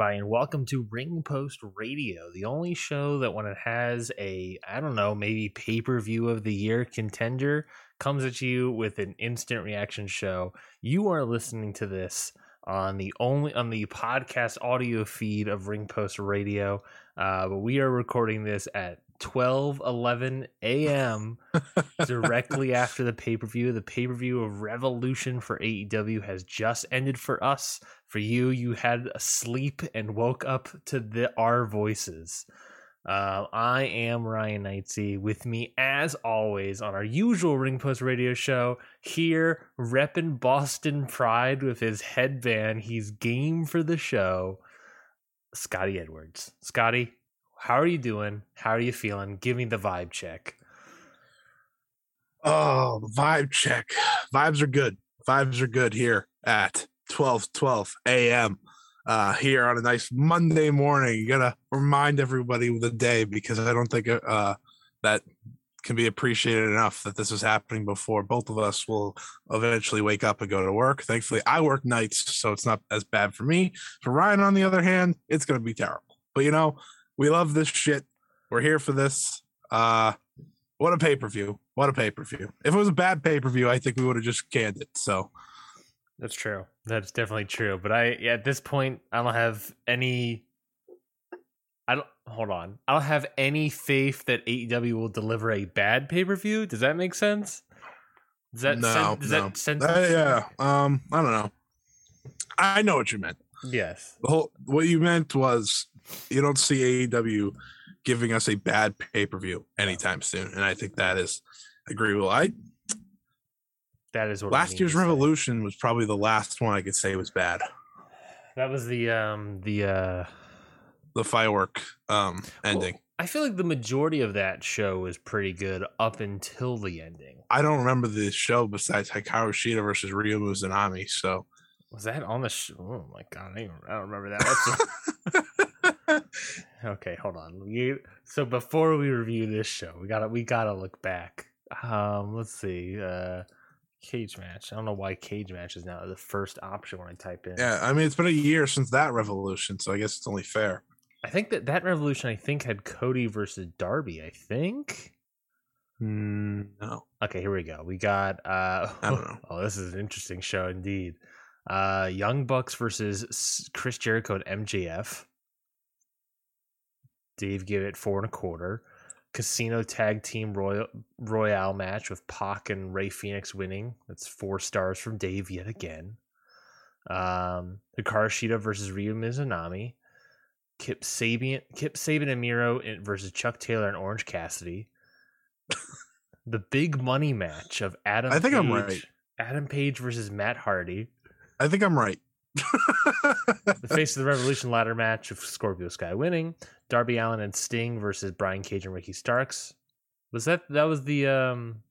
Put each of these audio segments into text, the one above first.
Everybody, and welcome to Ring Post Radio, the only show that when it has a, I don't know, maybe pay per view of the year contender comes at you with an instant reaction show. You are listening to this on the only on the podcast audio feed of Ring Post Radio, uh, but we are recording this at 12 11 a.m. directly after the pay per view. The pay per view of Revolution for AEW has just ended for us. For you, you had a sleep and woke up to the our voices. Uh, I am Ryan Knightsey. With me, as always, on our usual Ring Post Radio show, here repping Boston Pride with his headband. He's game for the show. Scotty Edwards. Scotty, how are you doing? How are you feeling? Give me the vibe check. Oh, vibe check. Vibes are good. Vibes are good here at 12 12 a.m. Uh, here on a nice Monday morning. You gotta remind everybody the day because I don't think uh, that can be appreciated enough that this is happening before both of us will eventually wake up and go to work. Thankfully, I work nights, so it's not as bad for me. For Ryan, on the other hand, it's gonna be terrible. But you know, we love this shit. We're here for this. Uh, what a pay per view! What a pay per view! If it was a bad pay per view, I think we would have just canned it. So That's true. That's definitely true. But I, yeah, at this point, I don't have any. I don't hold on. I don't have any faith that AEW will deliver a bad pay per view. Does that make sense? Does that no, sen- does no. that sense? Uh, yeah. Um, I don't know. I know what you meant. Yes. The whole what you meant was you don't see AEW giving us a bad pay per view anytime soon, and I think that is agreeable. I That is what last year's. Revolution was probably the last one I could say was bad. That was the um the uh The firework um ending. Well, I feel like the majority of that show was pretty good up until the ending. I don't remember the show besides Hikaru Shida versus Ryo Mizunami. So Was that on the show? Oh my god, I don't, I don't remember that. Okay, hold on. You, so before we review this show, we gotta we gotta look back. Um, let's see. Uh, cage match. I don't know why cage match is now the first option when I type in. yeah, I mean it's been a year since that Revolution, so I guess it's only fair. I think that that revolution I think had Cody versus Darby. I think. Mm, no, Okay, here we go. We got uh I don't know. oh, this is an interesting show indeed. Uh Young Bucks versus Chris Jericho and MJF. Dave give it four and a quarter. Casino Tag Team Royal Royale match with Pac and Rey Fenix winning. That's four stars from Dave yet again. Um Hikaru Shida versus Ryo Mizunami. Kip Sabian Kip Sabian and Miro versus Chuck Taylor and Orange Cassidy. the big money match of Adam I think I'm right. Adam Page versus Matt Hardy. I think I'm right. The face of the Revolution ladder match of Scorpio Sky winning. Darby Allin and Sting versus Brian Cage and Ricky Starks. Was that that was the um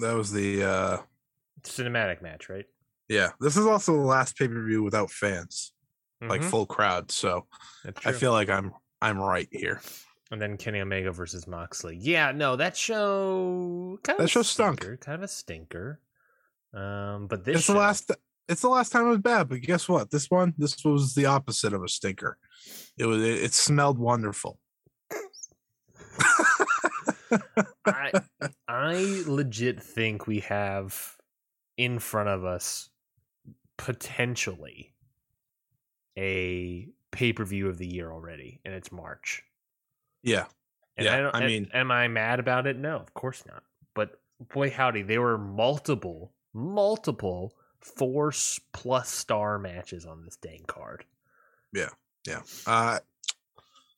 that was the uh cinematic match, right? yeah. This is also the last pay per view without fans, like Mhm. full crowd. So I feel like I'm I'm right here. and then Kenny Omega versus Moxley. Yeah, no, that show kind of That a show stunk. stinker, kind of a stinker. Um, but this it's the show- last it's the last time it was bad, but guess what? This one, this was the opposite of a stinker. It was it, it smelled wonderful. I I legit think we have in front of us potentially a pay per view of the year already, and it's March. yeah. And Yeah, I, don't, I mean- am I mad about it? No, of course not. But boy, howdy, there were multiple, multiple four plus star matches on this dang card. Yeah. Yeah. Uh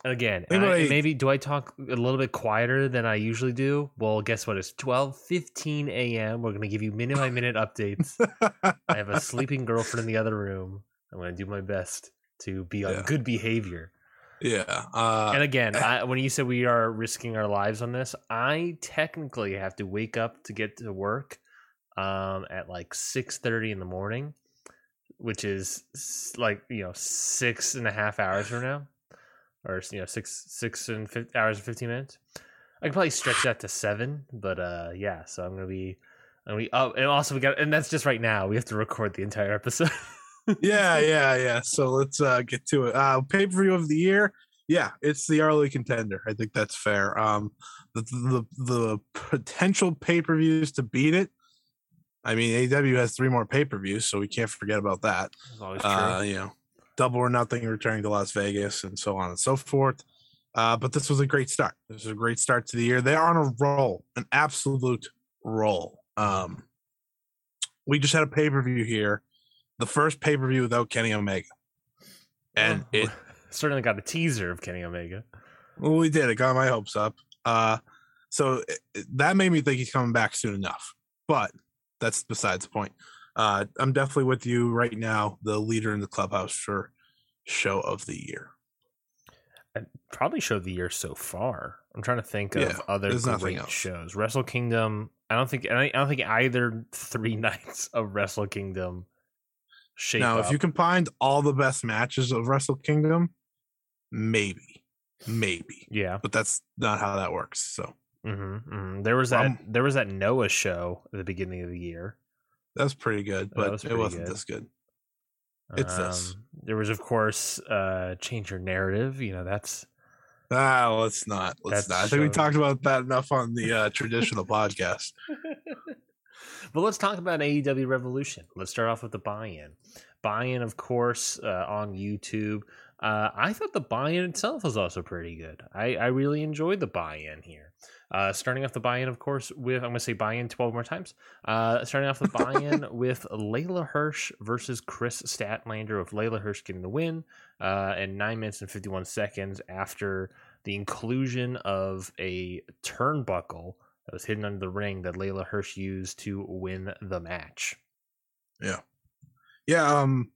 Again, I- maybe do I talk a little bit quieter than I usually do? Well, guess what? It's twelve fifteen a.m. We're gonna give you minute by minute updates. I have a sleeping girlfriend in the other room. I'm gonna do my best to be on Yeah. good behavior. Yeah. Uh, and again, I, when you said we are risking our lives on this, I technically have to wake up to get to work um, at like six thirty in the morning, which is like you know six and a half hours from now, or you know six six and 50 hours and fifteen minutes. I could probably stretch that to seven, but uh, yeah. So I'm gonna be, and we oh, and also we got, and that's just right now. We have to record the entire episode. yeah, yeah, yeah. So let's uh, get to it. Uh, pay per view of the year. Yeah, it's the early contender. I think that's fair. Um, the the, the potential pay per views to beat it. I mean, AW has three more pay per views, so we can't forget about that. Uh, you know, double or nothing returning to Las Vegas, and so on and so forth. Uh, but this was a great start. This was a great start to the year. They're on a roll, an absolute roll. Um, we just had a pay per view here the first pay per view without Kenny Omega, and it certainly got a teaser of Kenny Omega. Well, we did. It got my hopes up. Uh, so it, that made me think he's coming back soon enough. But that's besides the point. Uh, I'm definitely with you right now. The leader in the clubhouse for show of the year. probably show of the year so far. I'm trying to think of yeah, other great shows. Wrestle Kingdom. I don't think. I don't think either three nights of Wrestle Kingdom shape. Now, up. if you combined all the best matches of Wrestle Kingdom, maybe, maybe, yeah, but that's not how that works. So, mm-hmm, mm-hmm. there was that um, there was that Noah show at the beginning of the year. That was pretty good, but was it wasn't good. this good. It's um, this. There was, of course, uh, change your narrative. You know, that's ah, let's not. Let's not. I think we talked about that enough on the uh, traditional podcast. But let's talk about AEW Revolution. Let's start off with the buy-in. Buy-in, of course, uh, on YouTube. Uh, I thought the buy-in itself was also pretty good. I, I really enjoyed the buy-in here. Uh, starting off the buy-in, of course, with I'm going to say buy-in 12 more times. Uh, starting off the buy-in with Leyla Hirsch versus Kris Statlander, with Leyla Hirsch getting the win uh, in nine minutes and 51 seconds after the inclusion of a turnbuckle that was hidden under the ring that Leyla Hirsch used to win the match. Yeah. Yeah. Um,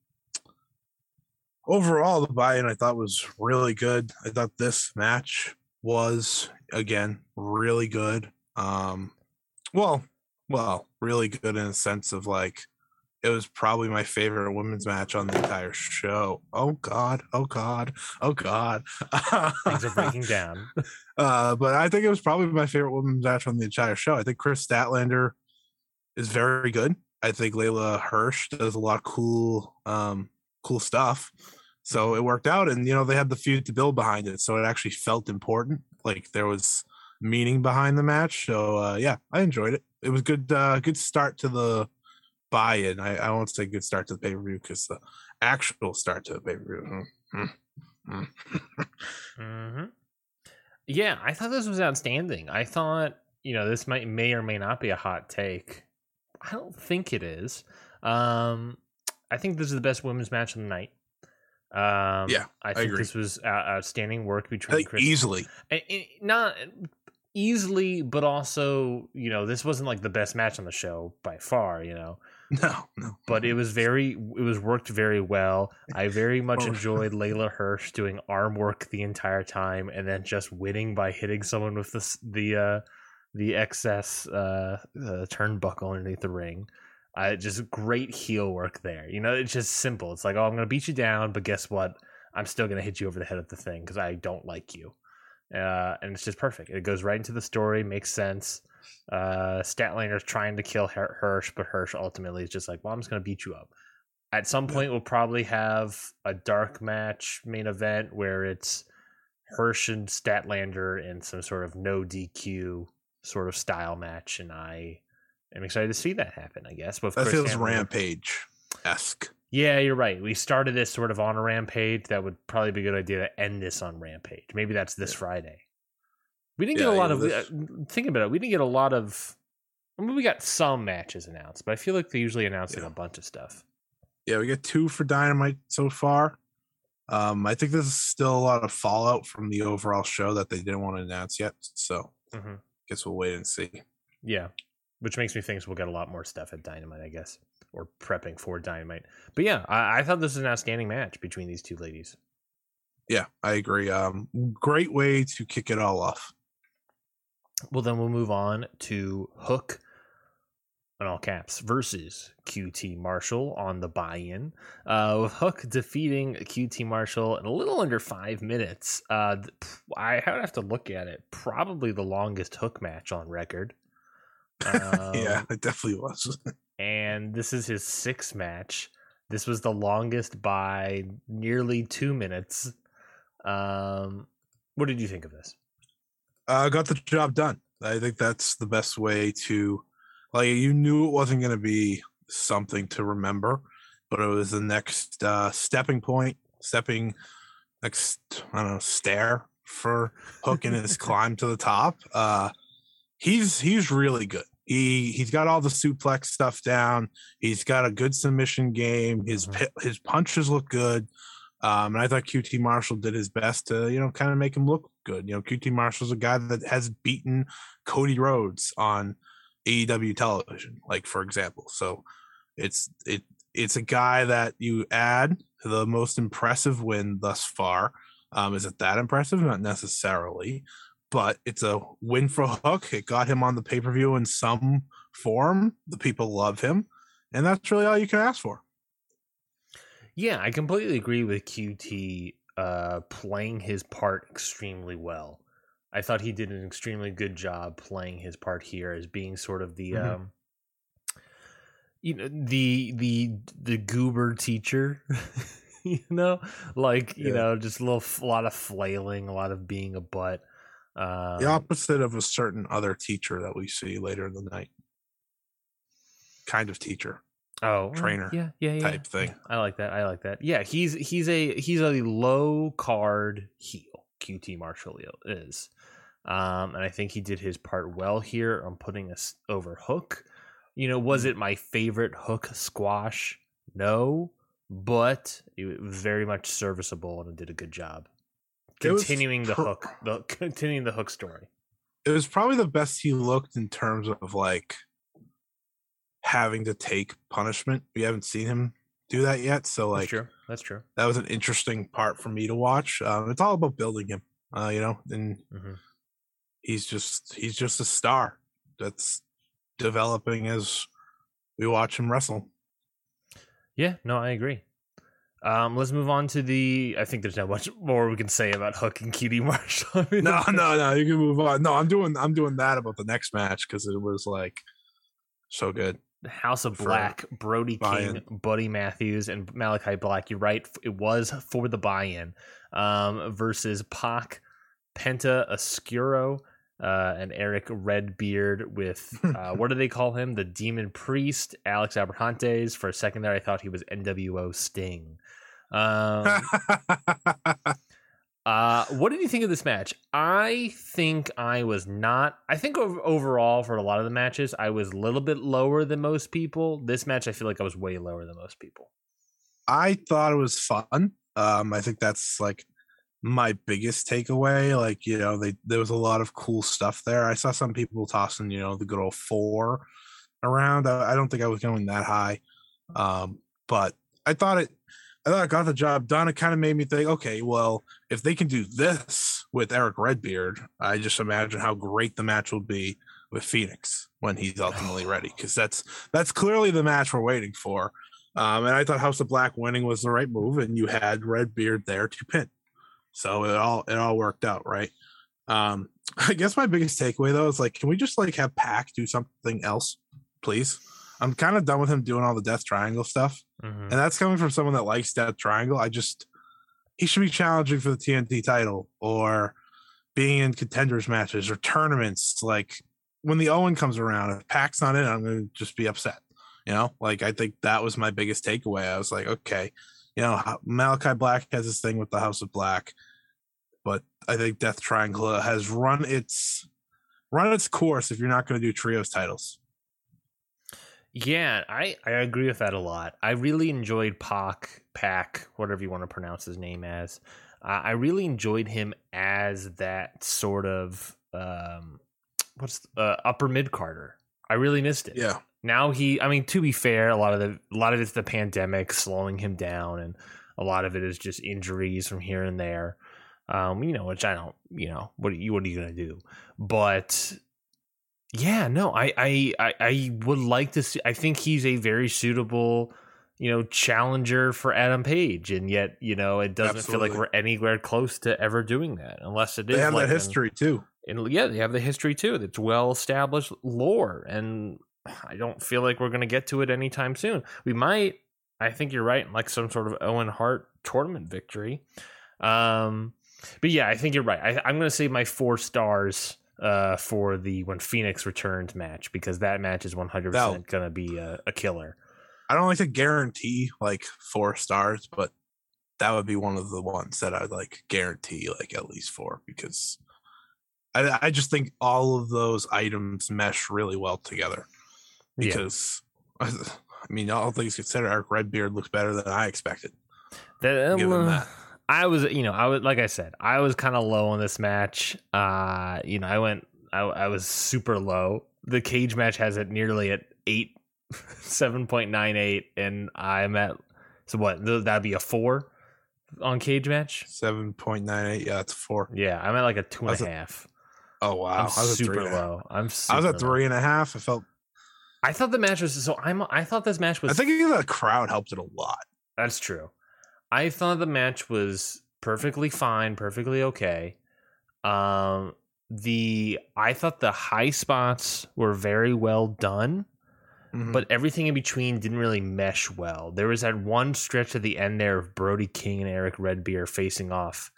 overall, the buy in I thought was really good. I thought this match was, again, really good. Um, well, well, really good in a sense of like it was probably my favorite women's match on the entire show. Oh God, oh God, oh God. Things are breaking down. uh, but I think it was probably my favorite women's match on the entire show. I think Kris Statlander is very good. I think Leyla Hirsch does a lot of cool, um, cool stuff. So it worked out, and you know they had the feud to build behind it, so it actually felt important. Like there was meaning behind the match. So uh, yeah, I enjoyed it. It was good, uh, good start to the buy in. I, I won't say good start to the pay per view because the actual start to the pay per view. Mm-hmm. mm-hmm. Yeah, I thought this was outstanding. I thought you know this might may or may not be a hot take. I don't think it is. Um, I think this is the best women's match of the night. Um, yeah, I think I this was outstanding work between Kris. easily, and, and not easily, but also you know this wasn't like the best match on the show by far. You know, No, no. But it was very, it was worked very well. I very much enjoyed Leyla Hirsch doing arm work the entire time, and then just winning by hitting someone with the the uh, the excess uh, uh, turnbuckle underneath the ring. Uh, just great heel work there. You know, it's just simple. It's like, oh, I'm going to beat you down, but guess what? I'm still going to hit you over the head with the thing because I don't like you. Uh, and it's just perfect. It goes right into the story, makes sense. Uh, Statlander's trying to kill Hirsch, but Hirsch ultimately is just like, well, I'm just going to beat you up. At some point, we'll probably have a dark match main event where it's Hirsch and Statlander in some sort of no DQ sort of style match, and I am excited to see that happen. I guess, but that Chris feels Rampage esque. Yeah, you're right. We started this sort of on a Rampage. That would probably be a good idea to end this on Rampage. Maybe that's this yeah. Friday. We didn't yeah, get a lot of. This... Uh, think about it. We didn't get a lot of. I mean, we got some matches announced, but I feel like they usually announce yeah. like a bunch of stuff. Yeah, we get two for Dynamite so far. Um, I think this is still a lot of fallout from the overall show that they didn't want to announce yet. So, mm-hmm. guess we'll wait and see. Yeah, which makes me think we'll get a lot more stuff at Dynamite, I guess, or prepping for Dynamite. But yeah, I, I thought this was an outstanding match between these two ladies. Yeah, I agree. Um, great way to kick it all off. Well, then we'll move on to Hook in all caps versus QT Marshall on the buy-in. Uh, with Hook defeating QT Marshall in a little under five minutes. Uh, I would have to look at it. Probably the longest Hook match on record. Um, yeah, it definitely was. and this is his sixth match. This was the longest by nearly two minutes. Um, what did you think of this? I uh, got the job done. I think that's the best way to like you knew it wasn't going to be something to remember, but it was the next uh, stepping point, stepping next I don't know stair for Hook in his climb to the top. Uh, he's he's really good. He he's got all the suplex stuff down. He's got a good submission game. His mm-hmm. his punches look good. Um, and I thought QT Marshall did his best to, you know, kind of make him look good. You know, QT Marshall's a guy that has beaten Cody Rhodes on AEW television, like for example. So it's it it's a guy that you add to the most impressive win thus far. Um, is it that impressive? Not necessarily, but it's a win for Hook. It got him on the pay per view in some form. The people love him, and that's really all you can ask for. Yeah, I completely agree with QT uh, playing his part extremely well. I thought he did an extremely good job playing his part here as being sort of the mm-hmm. um, you know the the the goober teacher you know like you know just a little a lot of flailing a lot of being a butt um, the opposite of a certain other teacher that we see later in the night. Kind of teacher. Oh trainer yeah yeah, yeah type thing. Yeah, i like that i like that. Yeah he's he's a he's a low card heel qt marshall is. Um, and I think he did his part well here on putting us over Hook. You know, was mm. it my favorite Hook squash? No, but it was very much serviceable and it did a good job continuing the hook, the continuing the hook story. It was probably the best he looked in terms of like having to take punishment. We haven't seen him do that yet, so like that's true. That's true. That was an interesting part for me to watch. Um, it's all about building him, uh, you know, and. Mm-hmm he's just he's just a star that's developing as we watch him wrestle. Yeah, no, I agree. Um, let's move on to the. I think there's not much more we can say about Hook and QT Marshall. No, no, no. You can move on. No, I'm doing. I'm doing that about the next match because it was like so good. House of Black, Brody King, Buddy Matthews, and Malachi Black. You're right. It was for the buy-in um, versus Pac, Penta Oscuro, uh, and Eric Redbeard with uh, what do they call him? The Demon Priest, Alex Abrahantes. For a second there, I thought he was NWO Sting. Um, uh, what did you think of this match? I think I was not. I think overall for a lot of the matches, I was a little bit lower than most people. This match, I feel like I was way lower than most people. I thought it was fun. Um, I think that's like my biggest takeaway. Like, you know, they there was a lot of cool stuff there. I saw some people tossing, you know, the good old four around. I, I don't think I was going that high. Um, but I thought it I thought I got the job done. It kind of made me think, okay, well, if they can do this with Eric Redbeard, I just imagine how great the match will be with Fenix when he's ultimately ready. Because that's that's clearly the match we're waiting for. Um, and I thought House of Black winning was the right move, and you had Redbeard there to pin. So it all it all worked out, right? Um, I guess my biggest takeaway though is like, can we just like have Pac do something else, please? I'm kind of done with him doing all the Death Triangle stuff, mm-hmm. and that's coming from someone that likes Death Triangle. I just he should be challenging for the TNT title or being in contenders matches or tournaments. Like when the Owen comes around, if Pac's not in, I'm to just be upset. You know, like I think that was my biggest takeaway. I was like, okay, you know, Malachi Black has this thing with the House of Black, but I think Death Triangle has run its run its course if you're not going to do trios titles. Yeah, I, I agree with that a lot. I really enjoyed Pac, Pac, whatever you want to pronounce his name as. Uh, I really enjoyed him as that sort of um, what's uh, upper mid Carter. I really missed it. Yeah, now he i mean to be fair a lot of the a lot of it's the pandemic slowing him down and A lot of it is just injuries from here and there. Um, you know, which I don't, you know, what are you what are you gonna do? But yeah, no, I I I, I would like to see I think he's a very suitable you know, challenger for Adam Page, and yet you know it doesn't Absolutely. feel like we're anywhere close to ever doing that, unless it is. They have like that history an, too. And yeah, they have the history too. That's well established lore, and I don't feel like we're going to get to it anytime soon. We might. I think you're right, like some sort of Owen Hart tournament victory. Um, but yeah, I think you're right. I, am going to say my four stars uh, for the when Fenix returns match because that match is 100 percent going to be a, a killer. I don't like to guarantee like four stars, but that would be one of the ones that I'd like guarantee like at least four because I, I just think all of those items mesh really well together. Because yeah. I mean, all things considered, Eric Redbeard looks better than I expected. That, uh, that. I was, you know, I was like I said, I was kind of low on this match. Uh, you know, I went, I, I was super low. The cage match has it nearly at eight 7.98 and I'm at so what that'd be a four on cage match? 7.98 yeah it's four. Yeah I'm at like a two and a half. oh wow. I'm I was super low. I'm I was at three and a half. I felt I thought the match was so I'm I thought this match was I think even the crowd helped it a lot. That's true I thought the match was perfectly fine perfectly okay um the I thought the high spots were very well done Mm-hmm. But everything in between didn't really mesh well. There was that one stretch at the end there of Brody King and Eric Redbeard facing off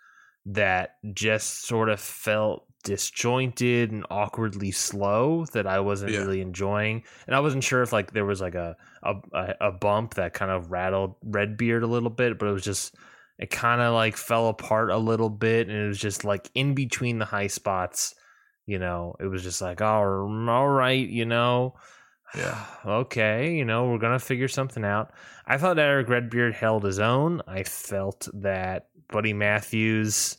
that just sort of felt disjointed and awkwardly slow that I wasn't yeah. really enjoying. And I wasn't sure if like there was like a, a a bump that kind of rattled Redbeard a little bit, but it was just it kind of like fell apart a little bit and it was just like in between the high spots, you know, it was just like, oh, all right, you know. Yeah. okay, you know, we're gonna figure something out. I thought Eric Redbeard held his own. I felt that Buddy Matthews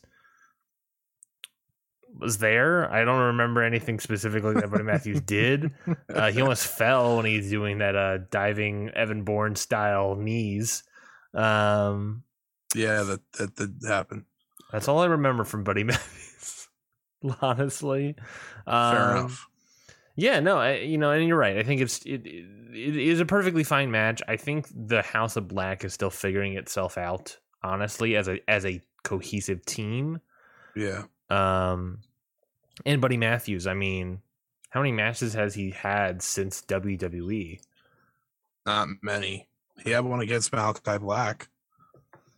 was there. I don't remember anything specifically that Buddy Matthews did. Uh, he almost fell when he's doing that uh, diving Evan Bourne style knees. Um, yeah, that that did happen. That's all I remember from Buddy Matthews. honestly, um, fair enough. Yeah, no, I, you know, and you're right. I think it's it, it is a perfectly fine match. I think the House of Black is still figuring itself out, honestly, as a as a cohesive team. Yeah. Um, and Buddy Matthews. I mean, how many matches has he had since WWE? Not many. He had one against Malachi Black.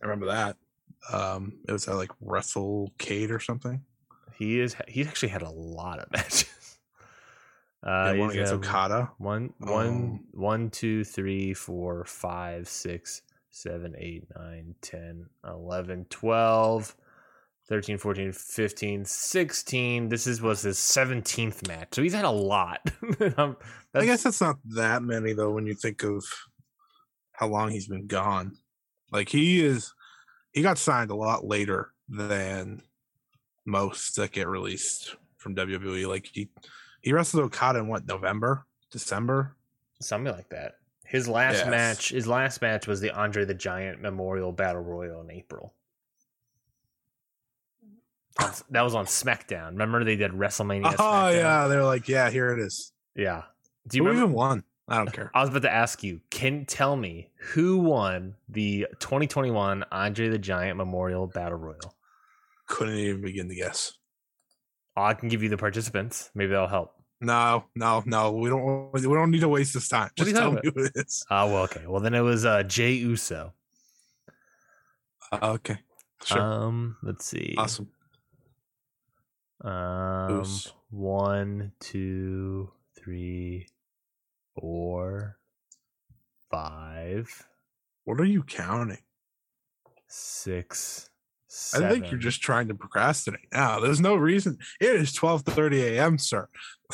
I remember that. Um, it was at like WrestleCade or something. He is. He's actually had a lot of matches. Uh, yeah, one against Okada. One, one, um, one, two, three, four, five, six, seven, eight, nine, 10, 11, 12, 13, 14, 15, 16. This is was his 17th match. So he's had a lot. Um, I guess that's not that many though when you think of how long he's been gone. Like he is he got signed a lot later than most that get released from WWE. Like he he wrestled Okada in what November, December, something like that. His last yes. match, his last match was the Andre the Giant Memorial Battle Royal in April. That was on SmackDown. Remember they did WrestleMania. Oh SmackDown? yeah, they're like, yeah, here it is. Yeah. Do you who even won? I don't care. I was about to ask you. Can tell me who won the 2021 Andre the Giant Memorial Battle Royal? Couldn't even begin to guess. I can give you the participants. Maybe that'll help. No, no, no. We don't. We don't need to waste this time. Just tell me who it is. Oh well, okay. Well, then it was uh, Jey Uso. Uh, okay. Sure. Um, let's see. Awesome. Um, one, two, three, four, five. What are you counting? Six, Seven. I think you're just trying to procrastinate now. There's no reason. It is 12:30 a.m., sir.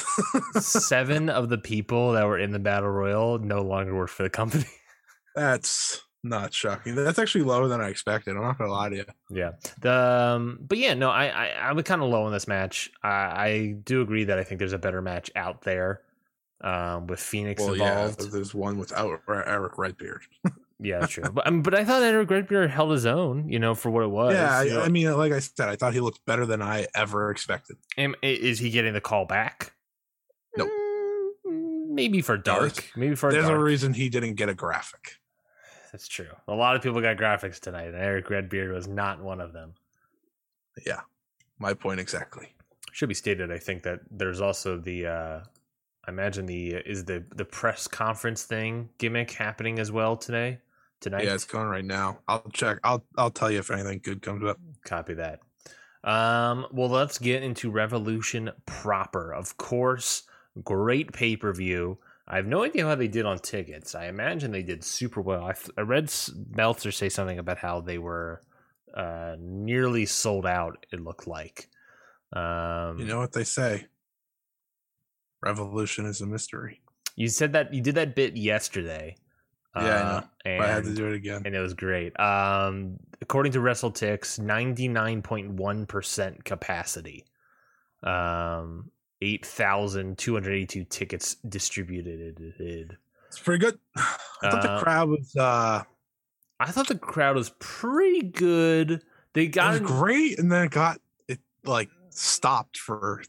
Seven of the people that were in the battle royal no longer work for the company. That's not shocking. That's actually lower than I expected. I'm not gonna lie to you. Yeah. The um, but yeah, no, I I, I was kind of low in this match. I, I do agree that I think there's a better match out there um, with Fenix well, involved. Yeah, there's one without Eric Redbeard. Yeah, that's true. but I mean, but I thought Eric Redbeard held his own, you know, for what it was. yeah. I, I mean, like I said, I thought he looked better than I ever expected. I- is he getting the call back? Nope. Mm, maybe for dark. there's- maybe for There's dark. a reason he didn't get a graphic. That's true. A lot of people got graphics tonight, and Eric Redbeard was not one of them. Yeah, my point exactly. Should be stated, I think that there's also the, uh, I imagine the is the the press conference thing gimmick happening as well today tonight. Yeah, it's going right now. I'll check. I'll I'll tell you if anything good comes up. Copy that. Um, well, let's get into Revolution proper. Of course, great pay per view. I have no idea how they did on tickets. I imagine they did super well. I, f- I read S- Meltzer say something about how they were uh, nearly sold out. It looked like. Um, You know what they say? Revolution is a mystery. you said that you did that bit yesterday. Yeah, I know, uh, and, But I had to do it again. and it was great. Um, according to WrestleTix, ninety nine point one percent capacity. Um, eight thousand two hundred eighty two tickets distributed. It's pretty good. I thought Uh, the crowd was uh I thought the crowd was pretty good. They it got in- great, and then it got it like stopped for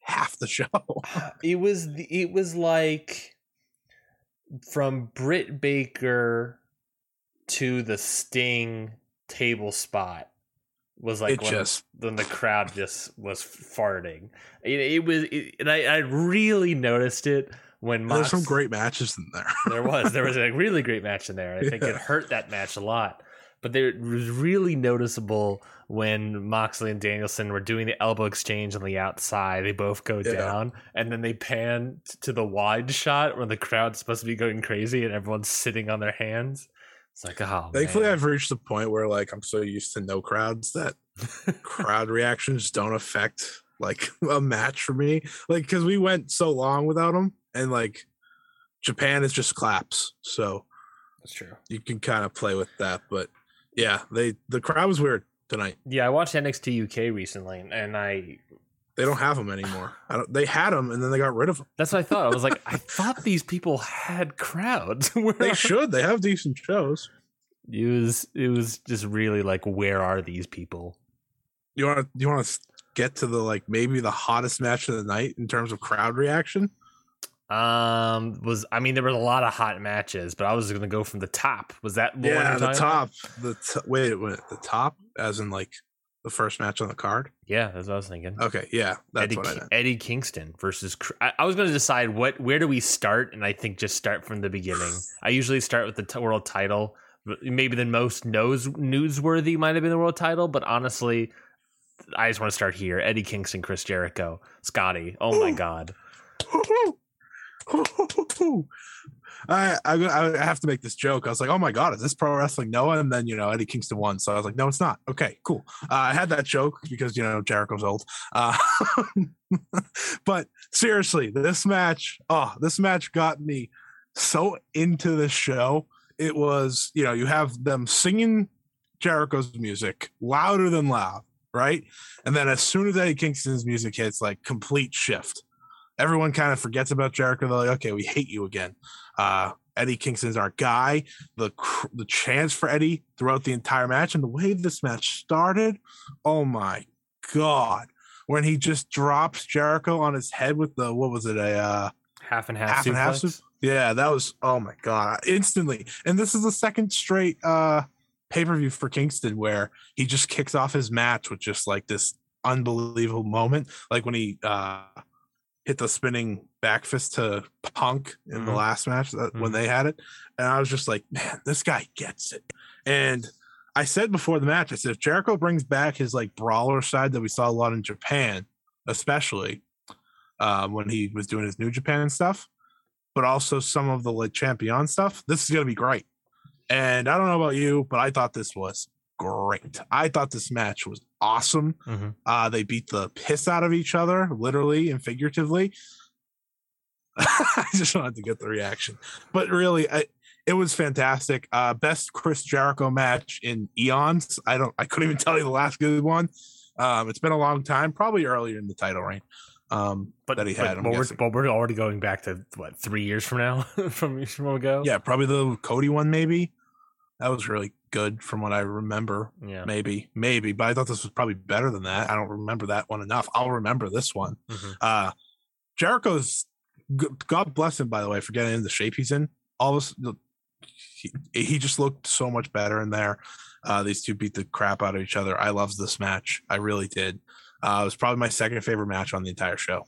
half the show. it was the- it was like from Britt Baker to the Sting table spot was like it when, just when the crowd just was farting. It, it was, it, and I, I really noticed it when there's some great matches in there. There was there was a really great match in there. I think it hurt that match a lot, but there it was really noticeable when Moxley and Danielson were doing the elbow exchange on the outside. They both go Yeah. down, and then they pan to the wide shot where the crowd's supposed to be going crazy and everyone's sitting on their hands. It's like, oh, Thankfully, man. I've reached the point where like I'm so used to no crowds that crowd reactions don't affect like a match for me. Like because we went so long without them, and like Japan is just claps, so That's true. you can kind of play with that. But yeah, they the crowd was weird tonight. Yeah, I watched NXT UK recently, and I They don't have them anymore. I don't, they had them and then they got rid of them. that's what I thought. I was like, I thought these people had crowds. They are- should. They have decent shows. It was it was just really like, where are these people? You want to you want to get to the like maybe the hottest match of the night in terms of crowd reaction? Um, was I mean there were a lot of hot matches, but I was gonna go from the top. Was that the yeah, the about? top. The t- wait, wait, the top, as in like the first match on the card. Yeah, that's what I was thinking. Okay, yeah, that's Eddie, what I meant. Eddie Kingston versus. I, I was going to decide what where do we start, and I think just start from the beginning. I usually start with the t- world title. Maybe the most nose newsworthy might have been the world title, but honestly, I just want to start here. Eddie Kingston, Chris Jericho, Scotty. Oh my god. I, I I have to make this joke. I was like, "Oh my god, is this pro wrestling Noah?" And then you know Eddie Kingston won, so I was like, "No, it's not." Okay, cool. Uh, I had that joke because you know Jericho's old. Uh, but seriously, this match, oh, this match got me so into the show. It was, you know, you have them singing Jericho's music louder than loud, right? And then as soon as Eddie Kingston's music hits, like complete shift everyone kind of forgets about Jericho. They're like, okay, we hate you again. Uh, Eddie Kingston's our guy. The the chance for Eddie throughout the entire match and the way this match started, oh my god! When he just drops Jericho on his head with the what was it a uh, Half and half, half and half yeah, that was oh my god, instantly. And this is the second straight uh pay per view for Kingston where he just kicks off his match with just like this unbelievable moment, like when he uh hit the spinning back fist to Punk in the Mhm. last match that, when Mhm. they had it, and I was just like, man, this guy gets it. And I said before the match, I said if Jericho brings back his like brawler side that we saw a lot in Japan, especially um, when he was doing his New Japan and stuff, but also some of the like champion stuff. This is gonna be great. And I don't know about you, but I thought this was great. I thought this match was awesome. Mhm. Uh, they beat the piss out of each other, literally and figuratively. I just wanted to get the reaction, but really, I, it was fantastic. Uh, best Chris Jericho match in eons. I don't, I couldn't even tell you the last good one. Um, it's been a long time, probably earlier in the title reign. Um, But, that he had. I'm but, we're, but we're already going back to what three years from now from from ago. yeah, probably the Cody one, maybe. That was really good from what I remember. Yeah. Maybe, maybe, but I thought this was probably better than that. I don't remember that one enough. I'll remember this one. Mhm. Uh Jericho's God bless him, by the way, for getting in the shape he's in. All of a he, he just looked so much better in there. Uh, these two beat the crap out of each other. I loved this match. I really did. Uh, it was probably my second favorite match on the entire show.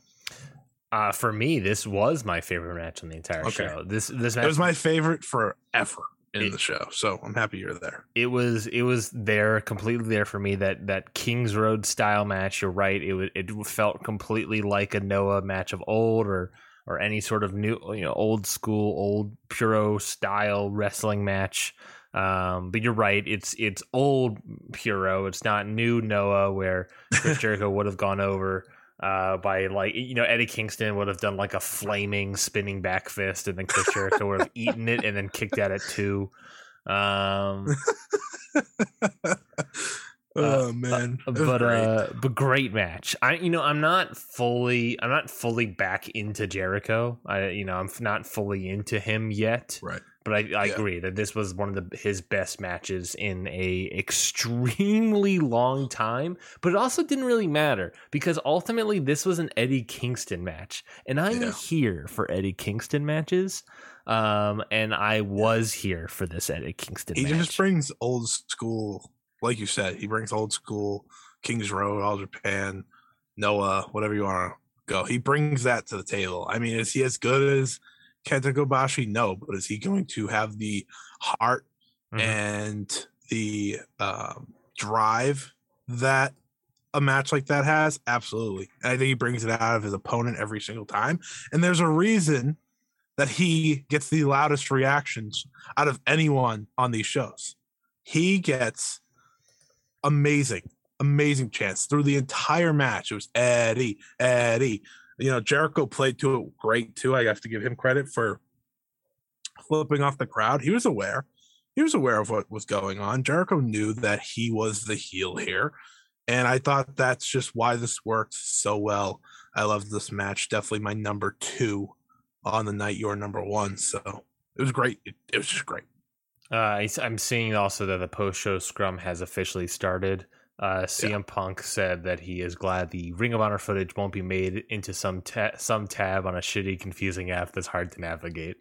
Uh, for me, this was my favorite match on the entire Okay. show. This this match It was my favorite forever in It- the show. So I'm happy you're there. it was it was there completely there for me that that Kings Road style match. You're right. It was it felt completely like a Noah match of old or or any sort of new you know old school old puro style wrestling match. Um, but you're right. It's it's old puro. It's not new Noah where Chris Jericho would have gone over uh, by like you know Eddie Kingston would have done like a flaming spinning back fist, and then Chris Jericho would have eaten it and then kicked at it too. Um, oh man, It was but great. uh, but great match. I you know I'm not fully I'm not fully back into Jericho. I you know I'm not fully into him yet. right. But I, I Yeah. agree that this was one of the his best matches in a extremely long time. But it also didn't really matter because ultimately this was an Eddie Kingston match, and I'm Yeah. here for Eddie Kingston matches. Um, and I was here for this Eddie Kingston. He match. just brings old school, like you said, he brings old school Kings Road, All Japan, Noah, whatever you want to go. He brings that to the table. I mean, is he as good as Kenta Kobashi? No, but is he going to have the heart Mhm. and the um, drive that a match like that has? Absolutely. And I think he brings it out of his opponent every single time. And there's a reason that he gets the loudest reactions out of anyone on these shows. He gets amazing, amazing chance through the entire match. It was Eddie, Eddie. You know, Jericho played to it great too. I have to give him credit for flipping off the crowd. He was aware. He was aware of what was going on. Jericho knew that he was the heel here. And I thought that's just why this worked so well. I loved this match. Definitely my number two on the night you're number one. So it was great. It, it was just great. Uh, I, am seeing also that the post show scrum has officially started. Uh, CM Yeah. Punk said that he is glad the Ring of Honor footage won't be made into some ta- some tab on a shitty, confusing app that's hard to navigate.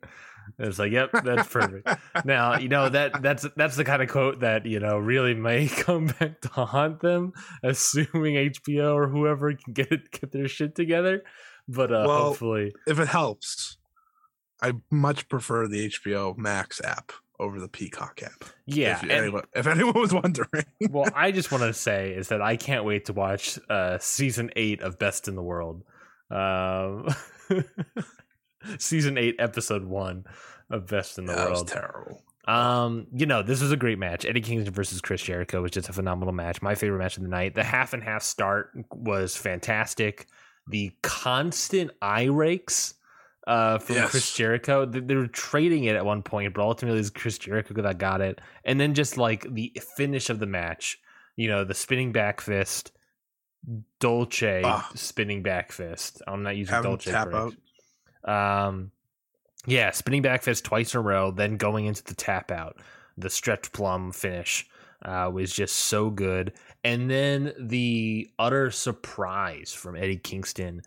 It's like, yep, that's perfect. now you know that that's that's the kind of quote that you know really may come back to haunt them, assuming HBO or whoever can get it, get their shit together. But uh, Well, hopefully, if it helps, I much prefer the HBO Max app over the Peacock app. yeah. If, and- anyone, if anyone was wondering. well, I just want to say is that I can't wait to watch uh, season eight of Best in the World. Um, season eight, episode one of Best in the that was World. terrible. Um, you know, this was a great match. Eddie Kingston versus Chris Jericho was just a phenomenal match. My favorite match of the night. The half and half start was fantastic. The constant eye rakes uh, from Yes. Chris Jericho. They, they were trading it at one point, but ultimately it was Chris Jericho that got it. And then just like the finish of the match, you know, the spinning back fist, Dolce Ah. spinning back fist. I'm not using Dolce tap correct. Um, yeah, spinning back fist twice in a row, then going into the tap out, the stretch plum finish uh, was just so good, and then the utter surprise from Eddie Kingston,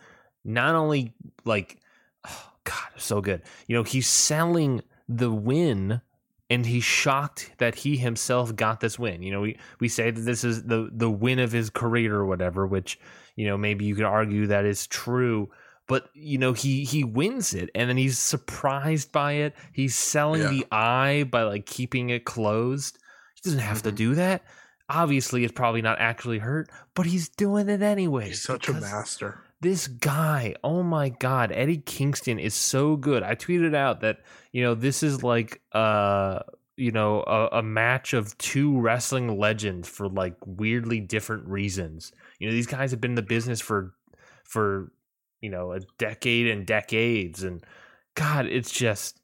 not only like, oh God, so good. You know, he's selling the win. And he's shocked that he himself got this win. You know, we, we say that this is the the win of his career or whatever, which you know maybe you could argue that is true but you know he he wins it and then he's surprised by it he's selling Yeah. the eye by like keeping it closed he doesn't have to Mhm. do that obviously it's probably not actually hurt but he's doing it anyway He's such a master. This guy oh my god eddie kingston is so good. I tweeted out that you know this is like uh you know a, a match of two wrestling legends for like weirdly different reasons. You know these guys have been in the business for for you know a decade and decades and god it's just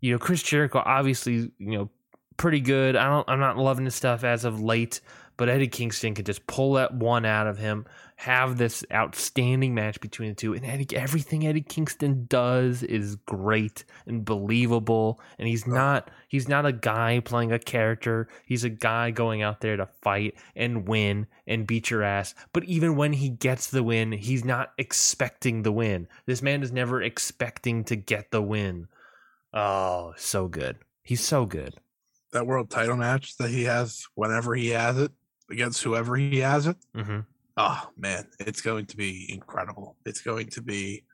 you know chris jericho obviously you know pretty good. I don't i'm not loving his stuff as of late but Eddie Kingston can just pull that one out of him, have this outstanding match between the two, and Eddie, everything Eddie Kingston does is great and believable. And he's not he's not a guy playing a character. He's a guy going out there to fight and win and beat your ass. But even when he gets the win, he's not expecting the win. This man is never expecting to get the win. Oh, so good. He's so good. That world title match that he has whenever he has it against whoever he has it. Mm-hmm. Oh man, it's going to be incredible. It's going to be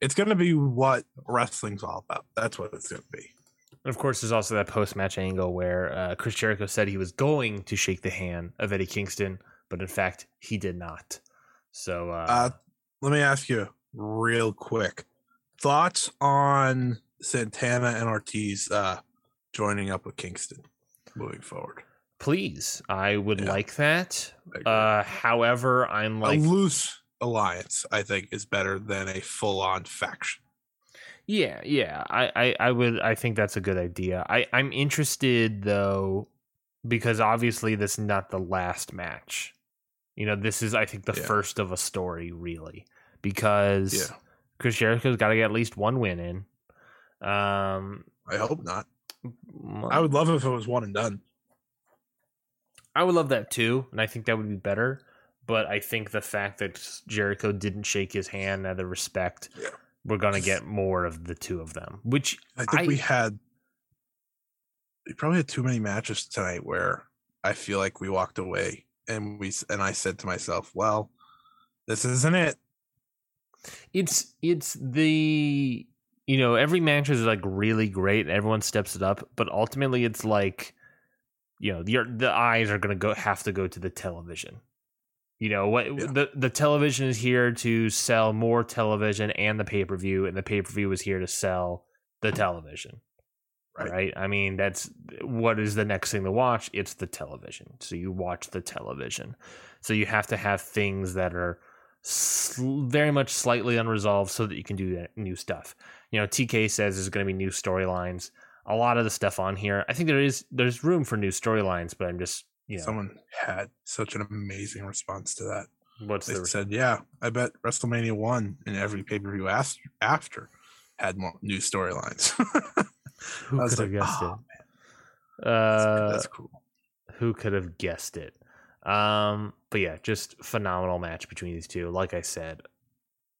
it's going to be what wrestling's all about. That's what it's going to be. And of course, there's also that post match angle where uh, Chris Jericho said he was going to shake the hand of Eddie Kingston, but in fact, he did not. So, uh, Uh, let me ask you real quick thoughts on Santana and Ortiz uh, joining up with Kingston moving forward. Please, I would Yeah. like that. Uh, however, I'm like, a loose alliance, I think, is better than a full on faction. Yeah, yeah. I, I, I would I think that's a good idea. I, I'm interested though, because obviously this is not the last match. You know, this is I think the Yeah. first of a story, really. Because Yeah. Chris Jericho's gotta get at least one win in. Um I hope not. i would love it if it was one and done. I would love that too, and I think that would be better. But I think the fact that Jericho didn't shake his hand out of respect, Yeah. we're gonna get more of the two of them. Which I think I- we had we probably had too many matches tonight where I feel like we walked away and we and I said to myself, "Well, this isn't it." it's it's the you know every match is like really great and everyone steps it up but ultimately it's like you know your the eyes are gonna go have to go to the television you know what Yeah. the the television is here to sell more television and the pay-per-view and the pay-per-view is here to sell the television Right. right i mean that's what is the next thing to watch it's the television so you watch the television so you have to have things that are sl- very much slightly unresolved so that you can do that new stuff. You know, TK says there's going to be new storylines. A lot of the stuff on here, I think there is there's room for new storylines, but I'm just you know Someone had such an amazing response to that. what's They the said, "Yeah, I bet WrestleMania one and every pay per view after had more new storylines." who could have like, guessed "Oh, it? Uh, That's cool. who could have guessed it? Um, but yeah, just phenomenal match between these two. Like I said,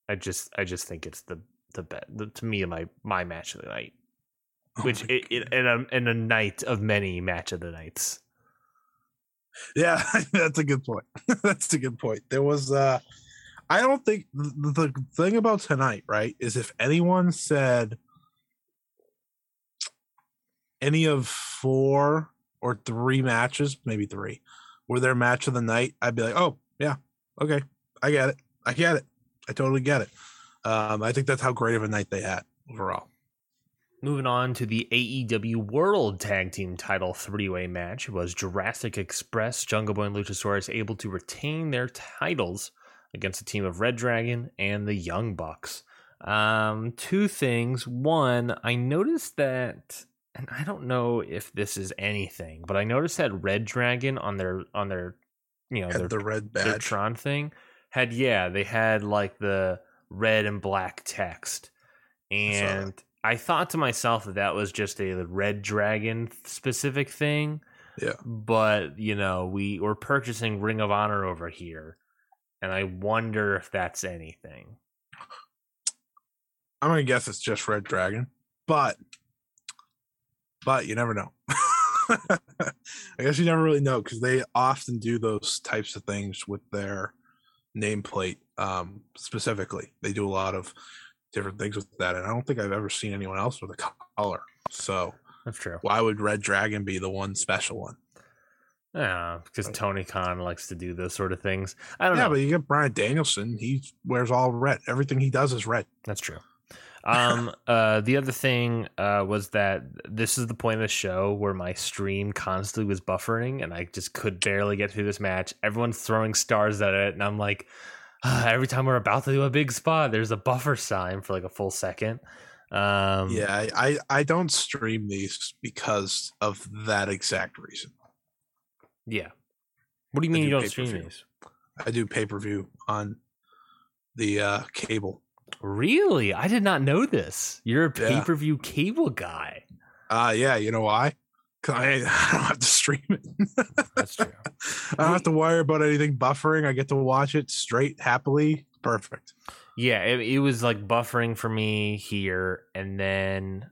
I just I just think it's the the bet the, to me my my match of the night. Oh which it, it, in a in a night of many match of the nights. Yeah, that's a good point. that's a good point. There was uh I don't think the, the thing about tonight, right, is if anyone said any of four or three matches, maybe three, were their match of the night, I'd be like, "Oh, yeah. Okay. I get it. I get it. I totally get it." Um I think that's how great of a night they had overall. Moving on to the AEW World Tag Team Title three-way match was Jurassic Express, Jungle Boy, and Luchasaurus able to retain their titles against a team of Red Dragon and the Young Bucks. Um, two things. One, I noticed that, and I don't know if this is anything, but I noticed that Red Dragon on their on their, you know, their the red their. Tron thing had yeah, they had like the red and black text, and I thought to myself that that was just a red dragon specific thing. Yeah. but you know we we're purchasing Ring of Honor over here, and I wonder if that's anything. I'm gonna guess it's just Red Dragon, but but you never know. I guess you never really know because they often do those types of things with their nameplate. Um, specifically, they do a lot of different things with that, and I don't think I've ever seen anyone else with a color. So That's true. why would Red Dragon be the one special one? Yeah, because Tony Khan likes to do those sort of things. I don't Yeah, know. but you get Bryan Danielson. He wears all red. Everything he does is red. That's true. Um, uh, the other thing uh, was that this is the point of the show where my stream constantly was buffering and I just could barely get through this match. Everyone's throwing stars at it, and I'm like, ah, every time we're about to do a big spot, there's a buffer sign for like a full second. Um, Yeah, I, I don't stream these because of that exact reason. yeah, What do you mean do you don't stream these? I do pay per view on the uh, cable. Really? I did not know this. You're a pay per view cable guy. Uh yeah, you know why? I, I don't have to stream it. That's true. I don't have to worry about anything buffering. I get to watch it straight, happily. Perfect. Yeah, it, it was like buffering for me here, and then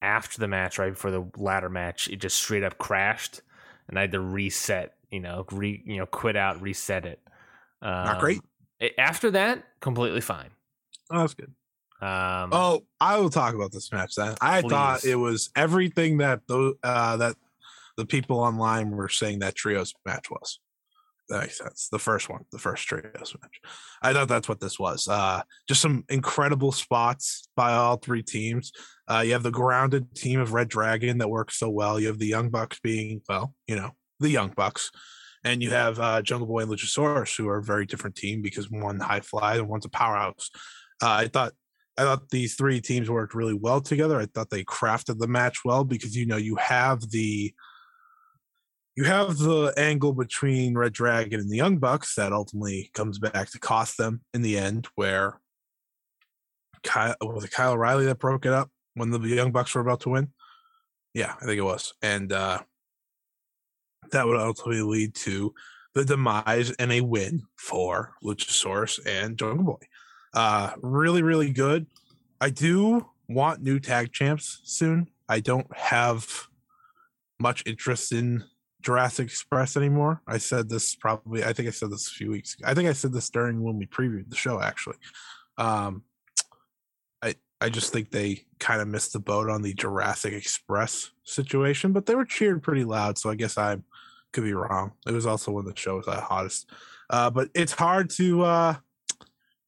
after the match, right before the ladder match, it just straight up crashed, and I had to reset. You know, re you know, quit out, reset it. Um, Not great. a- After that, completely fine. Oh, that's good. Um, Oh, I will talk about this match then. I thought it was everything that those uh, that the people online were saying that trios match was. That makes sense. The first one, the first trios match. I thought that's what this was. Uh, just some incredible spots by all three teams. Uh, you have the grounded team of Red Dragon that works so well. You have the Young Bucks being well, you know, the Young Bucks, and you have uh, Jungle Boy and Luchasaurus, who are a very different team because one high fly and one's a powerhouse. Uh, I thought I thought these three teams worked really well together. I thought they crafted the match well because you know you have the you have the angle between Red Dragon and the Young Bucks that ultimately comes back to cost them in the end, where Kyle was it Kyle O'Reilly that broke it up when the Young Bucks were about to win? Yeah, I think it was. And uh that would ultimately lead to the demise and a win for Luchasaurus and Jungle Boy. Uh, really, really good. I do want new tag champs soon. I don't have much interest in Jurassic Express anymore. I said this probably. I think I said this a few weeks. ago. I think I said this during when we previewed the show. Actually, um, I I just think they kind of missed the boat on the Jurassic Express situation, but they were cheered pretty loud. So I guess I could be wrong. It was also when the show was hottest. Uh, but it's hard to uh,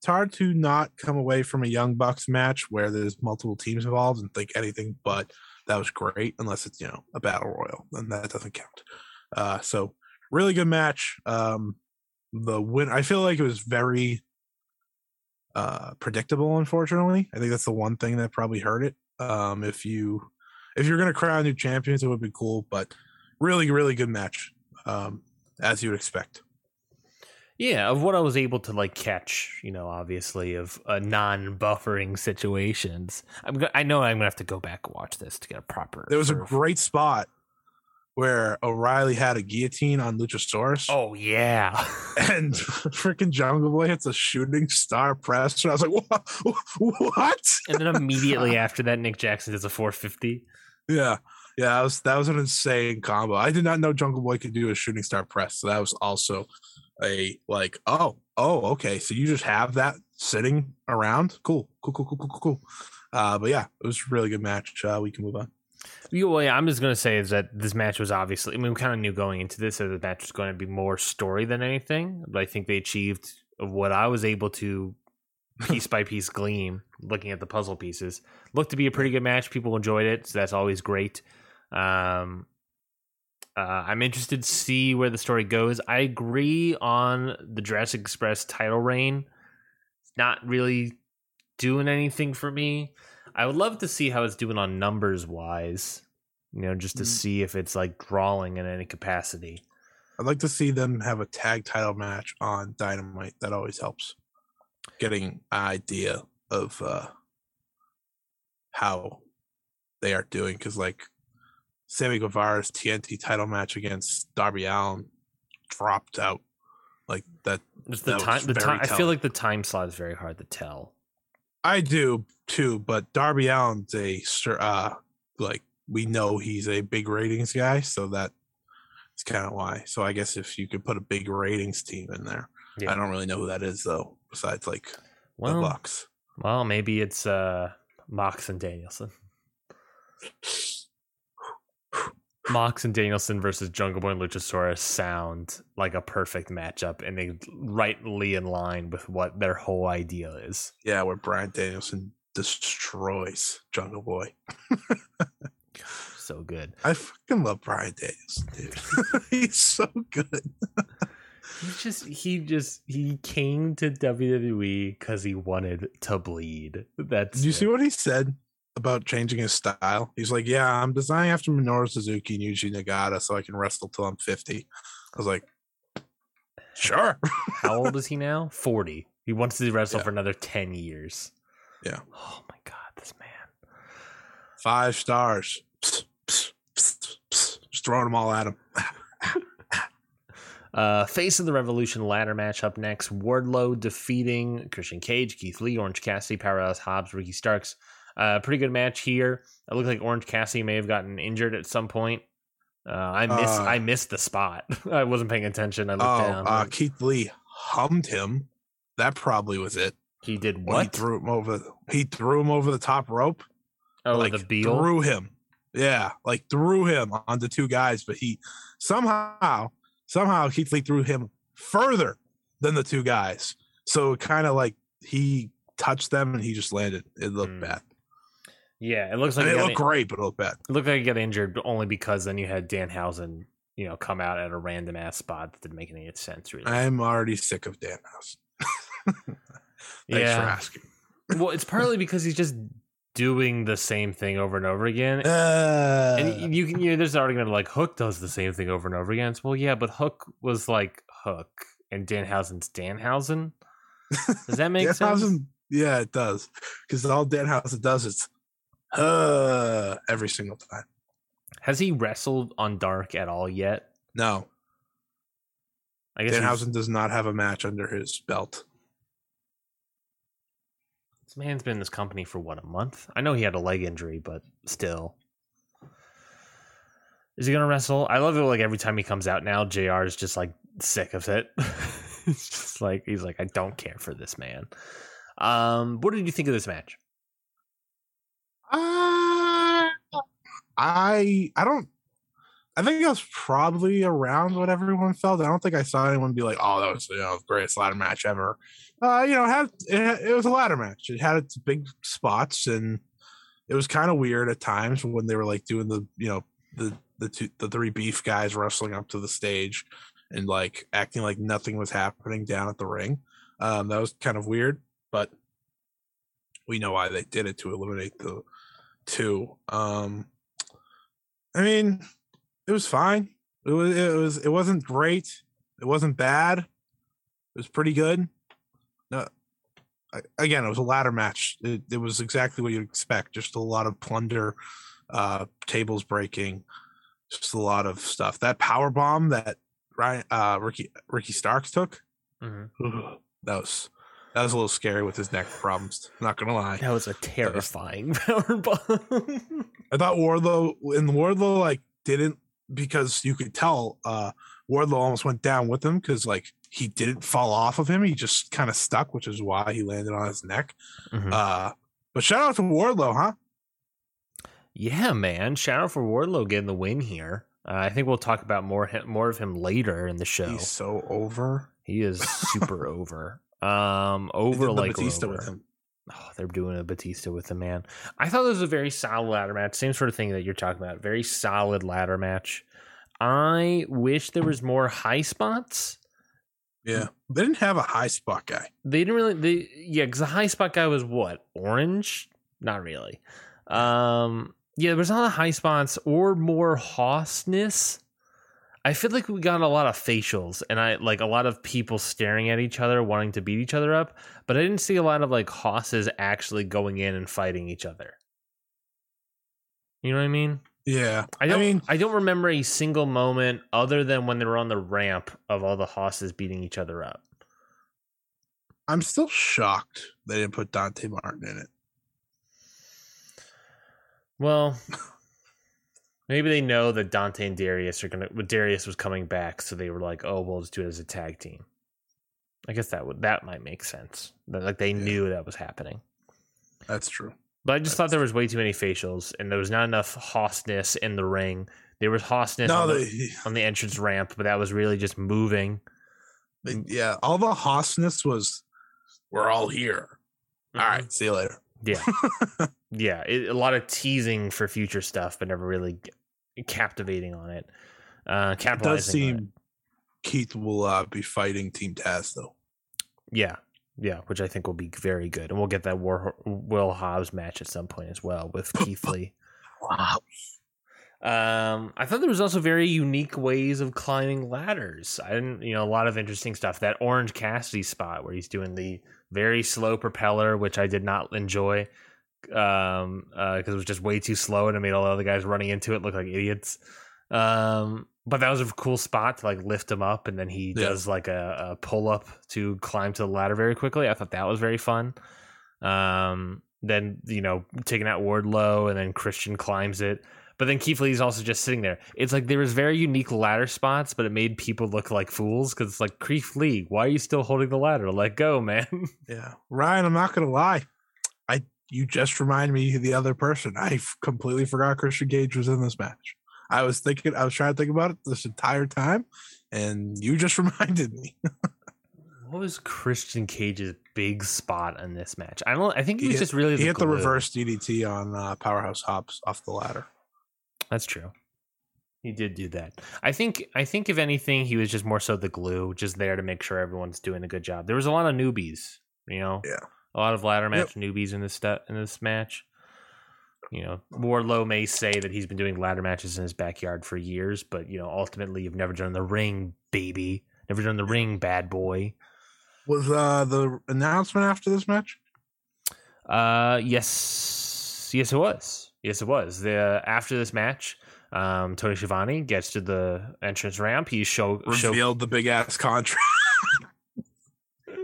it's hard to not come away from a Young Bucks match where there's multiple teams involved and think anything but that was great, unless it's you know a battle royal, then that doesn't count. Uh, so really good match. Um, the win, I feel like it was very uh, predictable. Unfortunately, I think that's the one thing that probably hurt it. Um, if you if you're gonna crown new champions, it would be cool, but really, really good match, um, as you would expect. Yeah, of what I was able to like catch, you know, obviously of uh, non-buffering situations. I'm go- I know I'm gonna have to go back and watch this to get a proper. There was a great spot where O'Reilly had a guillotine on Luchasaurus. Oh yeah, and freaking Jungle Boy hits a shooting star press. And I was like, what? what? and then immediately after that, Nick Jackson does a 450. Yeah. Yeah, that was that was an insane combo. I did not know Jungle Boy could do a shooting star press. So that was also a like, oh, oh, okay. So you just have that sitting around. Cool, cool, cool, cool, cool, cool, cool. Uh, but yeah, it was a really good match. Uh, we can move on. Well, yeah, I'm just gonna say is that this match was obviously. I mean, we kind of knew going into this that the match was going to be more story than anything, but I think they achieved what I was able to piece by piece gleam looking at the puzzle pieces. Looked to be a pretty good match. People enjoyed it, so that's always great. Um, uh, I'm interested to see where the story goes. I agree on the Jurassic Express title reign. It's not really doing anything for me. I would love to see how it's doing on numbers wise, you know, just to Mm. see if it's like drawing in any capacity. I'd like to see them have a tag title match on Dynamite. That always helps. Getting an idea of uh how they are doing because like Sammy Guevara's TNT title match against Darby Allin dropped out like that. Just the That time, the time. I feel like the time slot is very hard to tell. I do too, but Darby Allin's a uh like we know he's a big ratings guy, so that is kind of why. So I guess if you could put a big ratings team in there, Yeah. I don't really know who that is though. Besides like the Well, Bucks. well, maybe it's uh, Mox and Danielson. Mox and Danielson versus Jungle Boy and Luchasaurus sound like a perfect matchup, and they rightly in line with what their whole idea is. Yeah, where Bryan Danielson destroys Jungle Boy. So good. I fucking love Bryan Danielson, dude. he's so good. He just he just he came to WWE because he wanted to bleed. That's Did you see what he said about changing his style? He's like, "Yeah, I'm designing after Minoru Suzuki and Yuji Nagata, so I can wrestle till I'm 50." I was like, Sure. How old is he now? 40. He wants to wrestle Yeah. for another 10 years. Yeah. Oh my God, this man. Five stars. Psst, psst, psst. Just throwing them all at him. Uh, Face of the Revolution ladder match up next. Wardlow defeating Christian Cage, Keith Lee, Orange Cassidy, Powerhouse Hobbs, Ricky Starks. Uh, pretty good match here. It looked like Orange Cassidy may have gotten injured at some point. Uh, I missed Uh, I missed the spot. I wasn't paying attention. I looked Oh, down. uh, Keith Lee hummed him. That probably was it. he did When He what? threw him over. He threw him over the top rope. oh, like the Beal. threw him. Yeah, like threw him onto two guys, but he somehow, somehow Keith Lee threw him further than the two guys. So it kind of like he touched them and he just landed. It looked Mm. bad. Yeah, it looks like it looked great, but it looked bad. It looked like he got injured only because then you had Dan Danhausen, you know, come out at a random ass spot that didn't make any sense really. I'm already sick of Dan House. Thanks for asking. well, it's partly because he's just doing the same thing over and over again. Uh, and you can, you know, there's an argument like Hook does the same thing over and over again. It's well, yeah, but Hook was like Hook, and Danhausen's Danhausen. Does that make sense? Danhausen, yeah, it does. Because all Dan Danhausen does is uh every single time. Has he wrestled on Dark at all yet? No, I guess Danhausen does not have a match under his belt. This man's been in this company for what a month. I know he had a leg injury, but still. Is he gonna wrestle? I love it. Like every time he comes out now, Jr. is just like sick of it. it's just like he's like, I don't care for this man. Um, what did you think of this match? Uh, I I don't. I think I was probably around what everyone felt. I don't think I saw anyone be like, "Oh, that was you know the greatest ladder match ever." Uh, you know, it had it, it was a ladder match. It had its big spots, and it was kind of weird at times when they were like doing the you know the the two the three beef guys wrestling up to the stage and like acting like nothing was happening down at the ring. Um, that was kind of weird, but we know why they did it to eliminate the two. Um, I mean, it was fine. It was it was it wasn't great. It wasn't bad. It was pretty good. No, I- again, it was a ladder match. It, it was exactly what you'd expect. Just a lot of plunder, uh, tables breaking, just a lot of stuff. That power bomb that Ryan, uh, Ricky Ricky Starks took. Mhm. that was that was a little scary with his neck problems. Not gonna lie. That was a terrifying power bomb. I thought Wardlow and Wardlow like didn't because you could tell uh Wardlow almost went down with him because like he didn't fall off of him. He just kind of stuck, which is why he landed on his neck. Mhm. Uh but shout out to Wardlow, huh? yeah, man! Shout out for Wardlow getting the win here. Uh, I think we'll talk about more more of him later in the show. He's so over. He is super over. Um, over like Batista with him. Oh, they're doing a Batista with the man. I thought this was a very solid ladder match. Same sort of thing that you're talking about. Very solid ladder match. I wish there was more high spots. Yeah. They didn't have a high spot guy. They didn't really. They yeah, because the high spot guy was what orange. Not really. Um, yeah, there was not a high spots or more hossness. I feel like we got a lot of facials and I like a lot of people staring at each other, wanting to beat each other up, but I didn't see a lot of like hosses actually going in and fighting each other. You know what I mean? Yeah. I don't. I, mean, don't remember a single moment other than when they were on the ramp of all the hosses beating each other up. I'm still shocked they didn't put Dante Martin in it. Well, maybe they know that Dante and Darius are gonna. Darius was coming back, so they were like, "Oh, we'll just do it as a tag team." I guess that would that might make sense. Like they Yeah. knew that was happening. That's true. But I just thought there was way too many facials, and there was not enough hossness in the ring. There was hossness No, on, the, they, on the entrance ramp, but that was really just moving. they mm. yeah, all the hossness was we're all here. All right, mm-hmm. see you later. Yeah. yeah. It, a lot of teasing for future stuff, but never really captivating on it. Uh, It capitalizing. does on it. seem Keith will uh, be fighting Team Taz though. Yeah. Yeah. Which I think will be very good. And we'll get that War, Will Hobbs match at some point as well with Keith Lee. Wow. Um, I thought there was also very unique ways of climbing ladders. I didn't, you know, a lot of interesting stuff. That Orange Cassidy spot where he's doing the very slow propeller, which I did not enjoy, um, because uh, it was just way too slow and it made all the other guys running into it look like idiots. Um, but that was a cool spot to like lift him up, and then he yeah. does like a, a pull up to climb to the ladder very quickly. I thought that was very fun. Um, then you know taking out Wardlow, and then Christian climbs it. But then Keith Lee's also just sitting there. It's like there was very unique ladder spots, but it made people look like fools because it's like Keith Lee, why are you still holding the ladder? Let go, man. Yeah, Ryan, I'm not gonna lie. I you just remind me the other person. I completely forgot Christian Cage was in this match. I was thinking, I was trying to think about it this entire time, and you just reminded me. what was Christian Cage's big spot in this match? I don't. I think he, he was hit, just really. He hit glue. the reverse DDT on uh, Powerhouse Hobbs off the ladder. That's true. He did do that. I think. I think if anything, he was just more so the glue, just there to make sure everyone's doing a good job. There was a lot of newbies, you know. Yeah. A lot of ladder match yep. newbies in this step in this match. You know, Wardlow may say that he's been doing ladder matches in his backyard for years, but you know, ultimately, you've never done the ring, baby. Never done the ring, bad boy. Was uh the announcement after this match? Uh, yes, yes, it was. Yes, it was. The after this match, um, Tony Schiavone gets to the entrance ramp. He show revealed show, the big ass contract.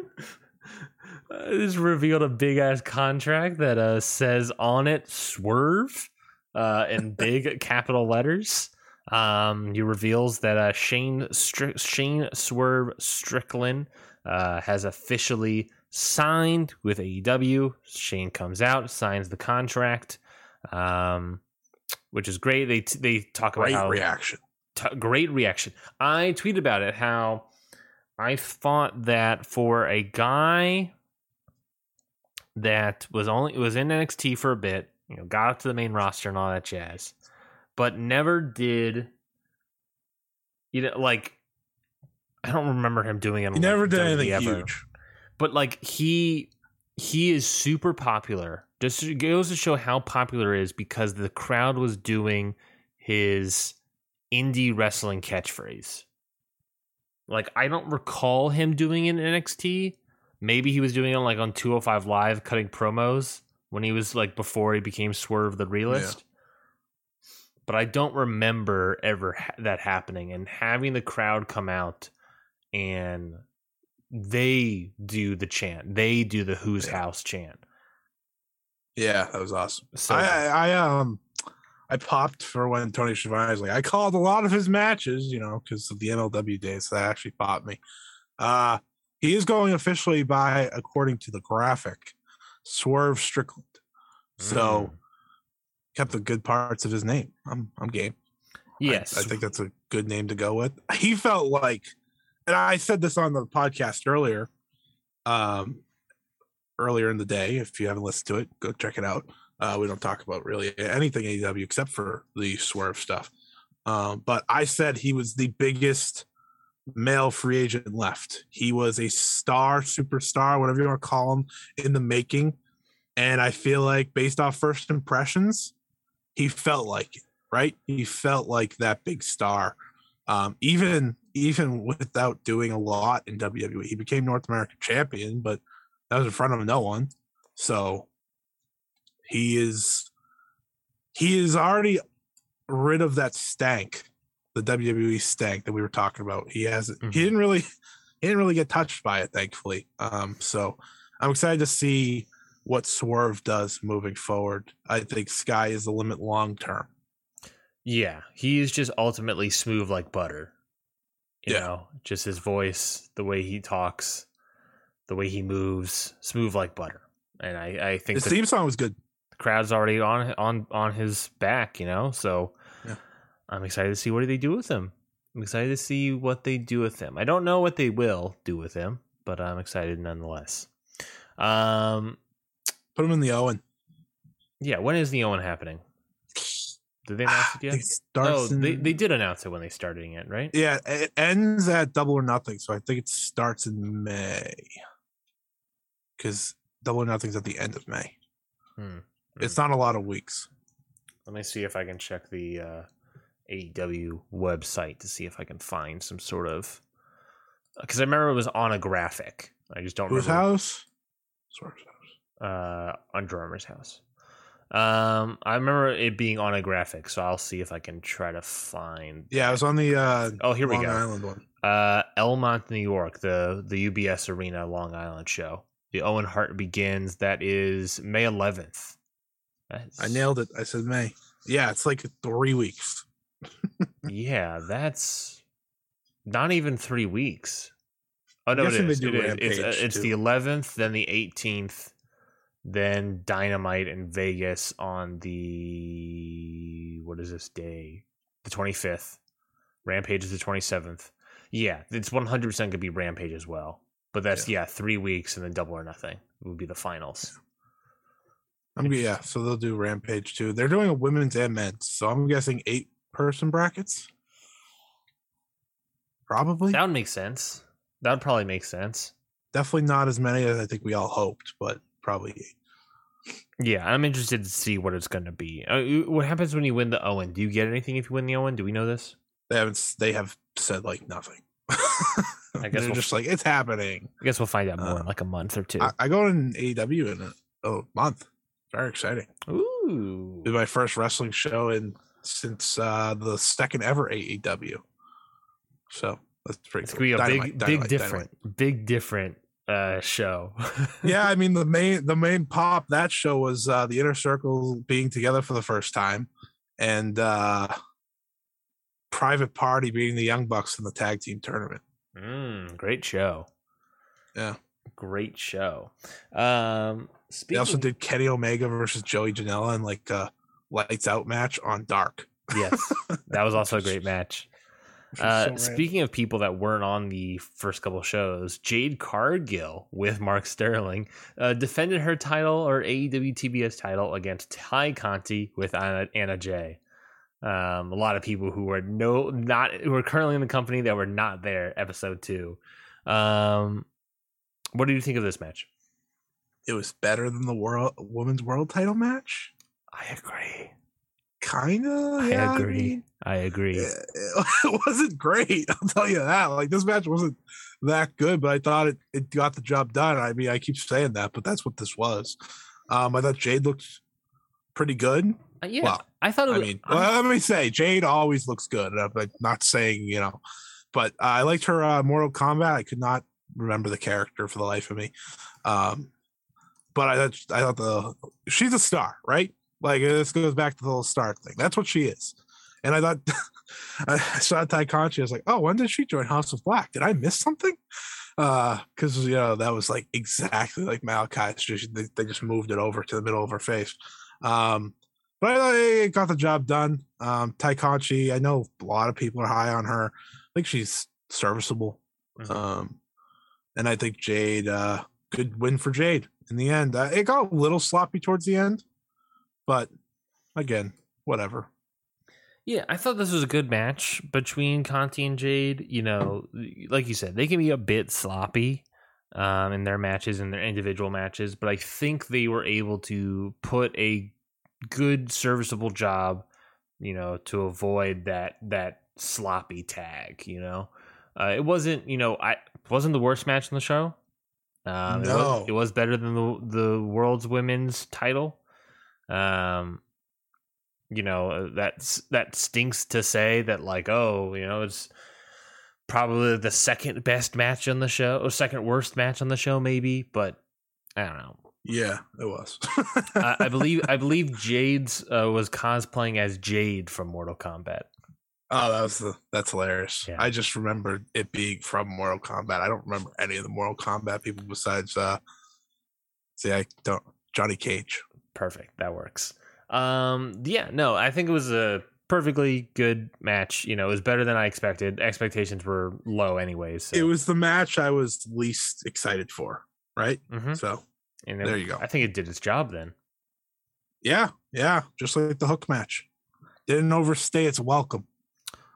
This revealed a big ass contract that uh, says on it "Swerve" uh, in big capital letters. Um, he reveals that uh, Shane Stri- Shane Swerve Strickland uh, has officially signed with AEW. Shane comes out, signs the contract um, which is great. They they talk great about how reaction, t- great reaction. I tweeted about it how I thought that for a guy that was only was in NXT for a bit, you know, got up to the main roster and all that jazz, but never did. You know, like I don't remember him doing it. He never did anything ever. huge, but like he he is super popular just goes to show how popular it is because the crowd was doing his indie wrestling catchphrase. Like I don't recall him doing it in NXT. Maybe he was doing it like on 205 Live, cutting promos when he was like before he became Swerve the Realist. Yeah. But I don't remember ever ha- that happening and having the crowd come out and they do the chant. They do the Whose yeah. House chant yeah, that was awesome. So I, I, I um I popped for when Tony Schiavone was like, I called a lot of his matches, you know, because of the MLW days. So that actually popped me. Uh he is going officially by, according to the graphic, Swerve Strickland. So mm. kept the good parts of his name. I'm I'm game. Yes. I, I think that's a good name to go with. He felt like and I said this on the podcast earlier. Um, earlier in the day. If you haven't listened to it, go check it out. Uh, we don't talk about really anything AEW except for the Swerve stuff. Um, but I said he was the biggest male free agent left. He was a star, superstar, whatever you want to call him, in the making. And I feel like, based off first impressions, he felt like it, right? He felt like that big star. Um, even even without doing a lot in WWE, he became North American champion, but that was in front of no one. So he is he is already rid of that stank, the WWE stank that we were talking about. He has mm-hmm. he didn't really he didn't really get touched by it, thankfully. Um, so I'm excited to see what Swerve does moving forward. I think sky is the limit long term. Yeah, he is just ultimately smooth like butter. You yeah. know, just his voice, the way he talks the way he moves, smooth like butter. And I, I think his the, theme song was good. The crowd's already on on on his back, you know. So yeah. I'm excited to see what do they do with him. I'm excited to see what they do with him. I don't know what they will do with him, but I'm excited nonetheless. Um, put him in the Owen. Yeah, when is the Owen happening? Did they announce it yet? oh, in... they, they did announce it when they started it, right? Yeah, it ends at double or nothing, so I think it starts in May because Double or Nothing's at the end of May. Hmm. It's not a lot of weeks. Let me see if I can check the uh, AEW website to see if I can find some sort of because I remember it was on a graphic. I just don't Whose remember house? Swerve's house. uh Under Armour's house. Um, I remember it being on a graphic, so I'll see if I can try to find. Yeah, it was on the uh, Oh, here we Long go. Island one. Uh, Elmont, New York, the the UBS Arena Long Island show. The Owen Hart begins. That is May 11th. That's, I nailed it. I said May. Yeah, it's like three weeks. Yeah, that's not even three weeks. Oh no, it is. It is. It's, uh, it's the 11th, then the 18th, then Dynamite in Vegas on the what is this day? The 25th. Rampage is the 27th. Yeah, it's 100% going to be Rampage as well. But that's yeah. three weeks and then double or nothing would be the finals. I'm yeah, so they'll do Rampage too. They're doing a women's and men's, so I'm guessing eight person brackets. Probably. That would make sense. That would probably make sense. Definitely not as many as I think we all hoped, but probably eight. Yeah, I'm interested to see what it's going to be. Uh, what happens when you win the Owen? Do you get anything if you win the Owen? Do we know this? They haven't. They have said like nothing. I guess they're we'll- just like it's happening. I guess we'll find out more Uh, in like a month or two. I, I go in AEW in a, a month. Very exciting. Ooh, Be my first wrestling show in since uh the second ever AEW. So that's pretty. it's cool. gonna be a Dynamite, big, big Dynamite, different, big different uh show. yeah, I mean the main the main pop that show was uh the inner circle being together for the first time and uh private party beating the young bucks in the tag team tournament. Mm, great show. Yeah. great show. Um, They also did Kenny Omega versus Joey Janela in like a lights out match on Dark. yes, that was also a great match. Uh, so speaking of people that weren't on the first couple shows, Jade Cargill with Mark Sterling uh, defended her title or AEW TBS title against Tay Conti with Anna, Anna Jay. Um, a lot of people who were no not who are currently in the company that were not there episode two. Um, what do you think of this match? it was better than the world women's world title match. I agree. Kinda. I yeah, agree. mean, I agree. it, it wasn't great. I'll tell you that. Like this match wasn't that good, but I thought it, it got the job done. I mean, I keep saying that, but that's what this was. Um, I thought Jade looked pretty good. Uh, yeah, well, I thought it I mean, well, let me say, Jade always looks good. I'm like, not saying you know, but uh, I liked her uh, Mortal Kombat. I could not remember the character for the life of me. Um, but I thought I thought the she's a star, right? Like this goes back to the whole star thing. That's what she is. And I thought I saw Tay Conti. I was like, oh, when did she join House of Black? Did I miss something? Uh, because you know that was like exactly like Malakai. Just they, they just moved it over to the middle of her face. Um, but it got the job done. Um, Tay Conti, I know a lot of people are high on her. I think she's serviceable. Mhm. Um, and I think Jade, uh, good win for Jade in the end. Uh, it got a little sloppy towards the end, but again, whatever. Yeah, I thought this was a good match between Conti and Jade. You know, like you said, they can be a bit sloppy um, in their matches and their individual matches, but I think they were able to put a good, serviceable job. You know, to avoid that that sloppy tag. You know, uh, it wasn't. You know, I wasn't the worst match on the show. Um, it, was, No. it was better than the the world's women's title. Um, you know uh, that's that stinks to say that like oh you know it's probably the second best match on the show or second worst match on the show maybe but i don't know Yeah, it was. I, I believe i believe jade's uh, was cosplaying as jade from mortal kombat oh, that was the that's hilarious. Yeah. I just remembered it being from Mortal Kombat. I don't remember any of the Mortal Kombat people besides uh see I don't Johnny Cage. perfect that works um yeah no i think it was a perfectly good match you know it was better than i expected expectations were low anyways so. It was the match I was least excited for, right? Mhm. So And it- there you go. i think it did its job then yeah, yeah, just like the hook match. Didn't overstay its welcome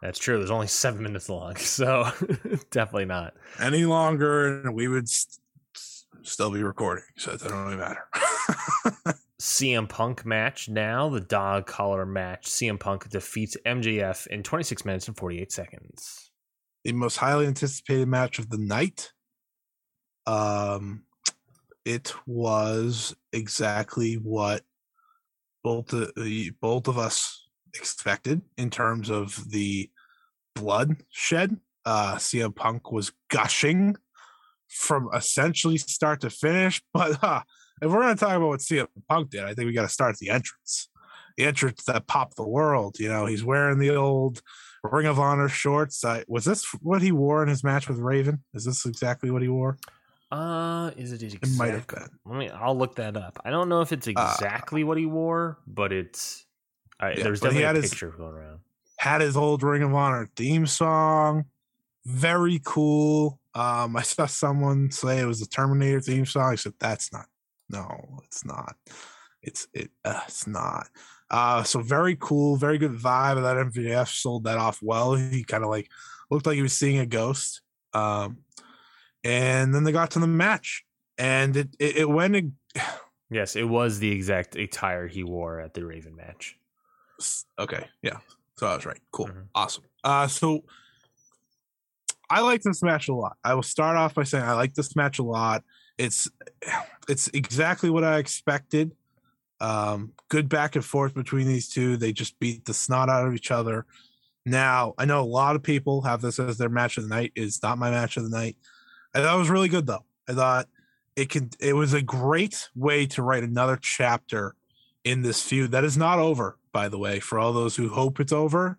That's true. There's only seven minutes long, so definitely not. any longer, and we would s- s- still be recording. So it doesn't really matter. CM Punk match now, the dog collar match. CM Punk defeats MJF in 26 minutes and 48 seconds. The most highly anticipated match of the night. Um, it was exactly what both the both of us expected in terms of the blood shed. Uh, CM Punk was gushing from essentially start to finish, but uh, if we're going to talk about what CM Punk did, I think we got to start at the entrance. The entrance that popped the world. You know, he's wearing the old Ring of Honor shorts. Was this what he wore in his match with Raven? Is this exactly what he wore? Uh, is it exact? It might have been. Let me. I'll look that up. I don't know if it's exactly uh, what he wore, but it's. Uh, yeah, there's definitely a picture his, going around. Had his old Ring of Honor theme song. Very cool. Um, I saw someone say it was the Terminator theme song. I said that's not no, it's not. It's it. Uh, it's not. Uh, so very cool, very good vibe. That MJF sold that off well. He kind of like looked like he was seeing a ghost. Um, and then they got to the match, and it it, it went. Yes, it was the exact attire he wore at the Raven match. Okay, yeah. So I was right. Cool, mm-hmm. awesome. Uh, so I like this match a lot. I will start off by saying I like this match a lot. It's it's exactly what I expected. Um, good back and forth between these two. They just beat the snot out of each other. Now I know a lot of people have this as their match of the night. It's not my match of the night. I thought it was really good though. I thought it could. It was a great way to write another chapter in this feud that is not over. By the way, for all those who hope it's over,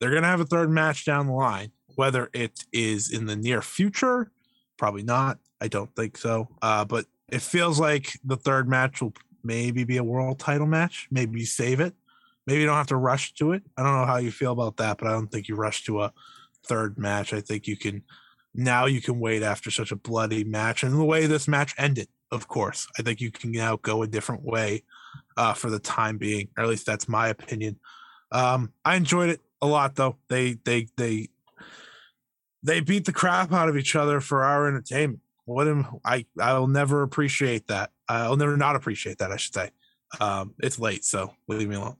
they're gonna have a third match down the line. Whether it is in the near future, probably not. I don't think so. Uh, but it feels like the third match will maybe be a world title match. Maybe save it. Maybe you don't have to rush to it. I don't know how you feel about that, but I don't think you rush to a third match. I think you can now you can wait after such a bloody match and the way this match ended. Of course, I think you can now go a different way uh, for the time being, or at least that's my opinion. Um, I enjoyed it a lot, though. They they they they beat the crap out of each other for our entertainment. What am I? I'll never appreciate that. I'll never not appreciate that. I should say. Um, it's late, so leave me alone.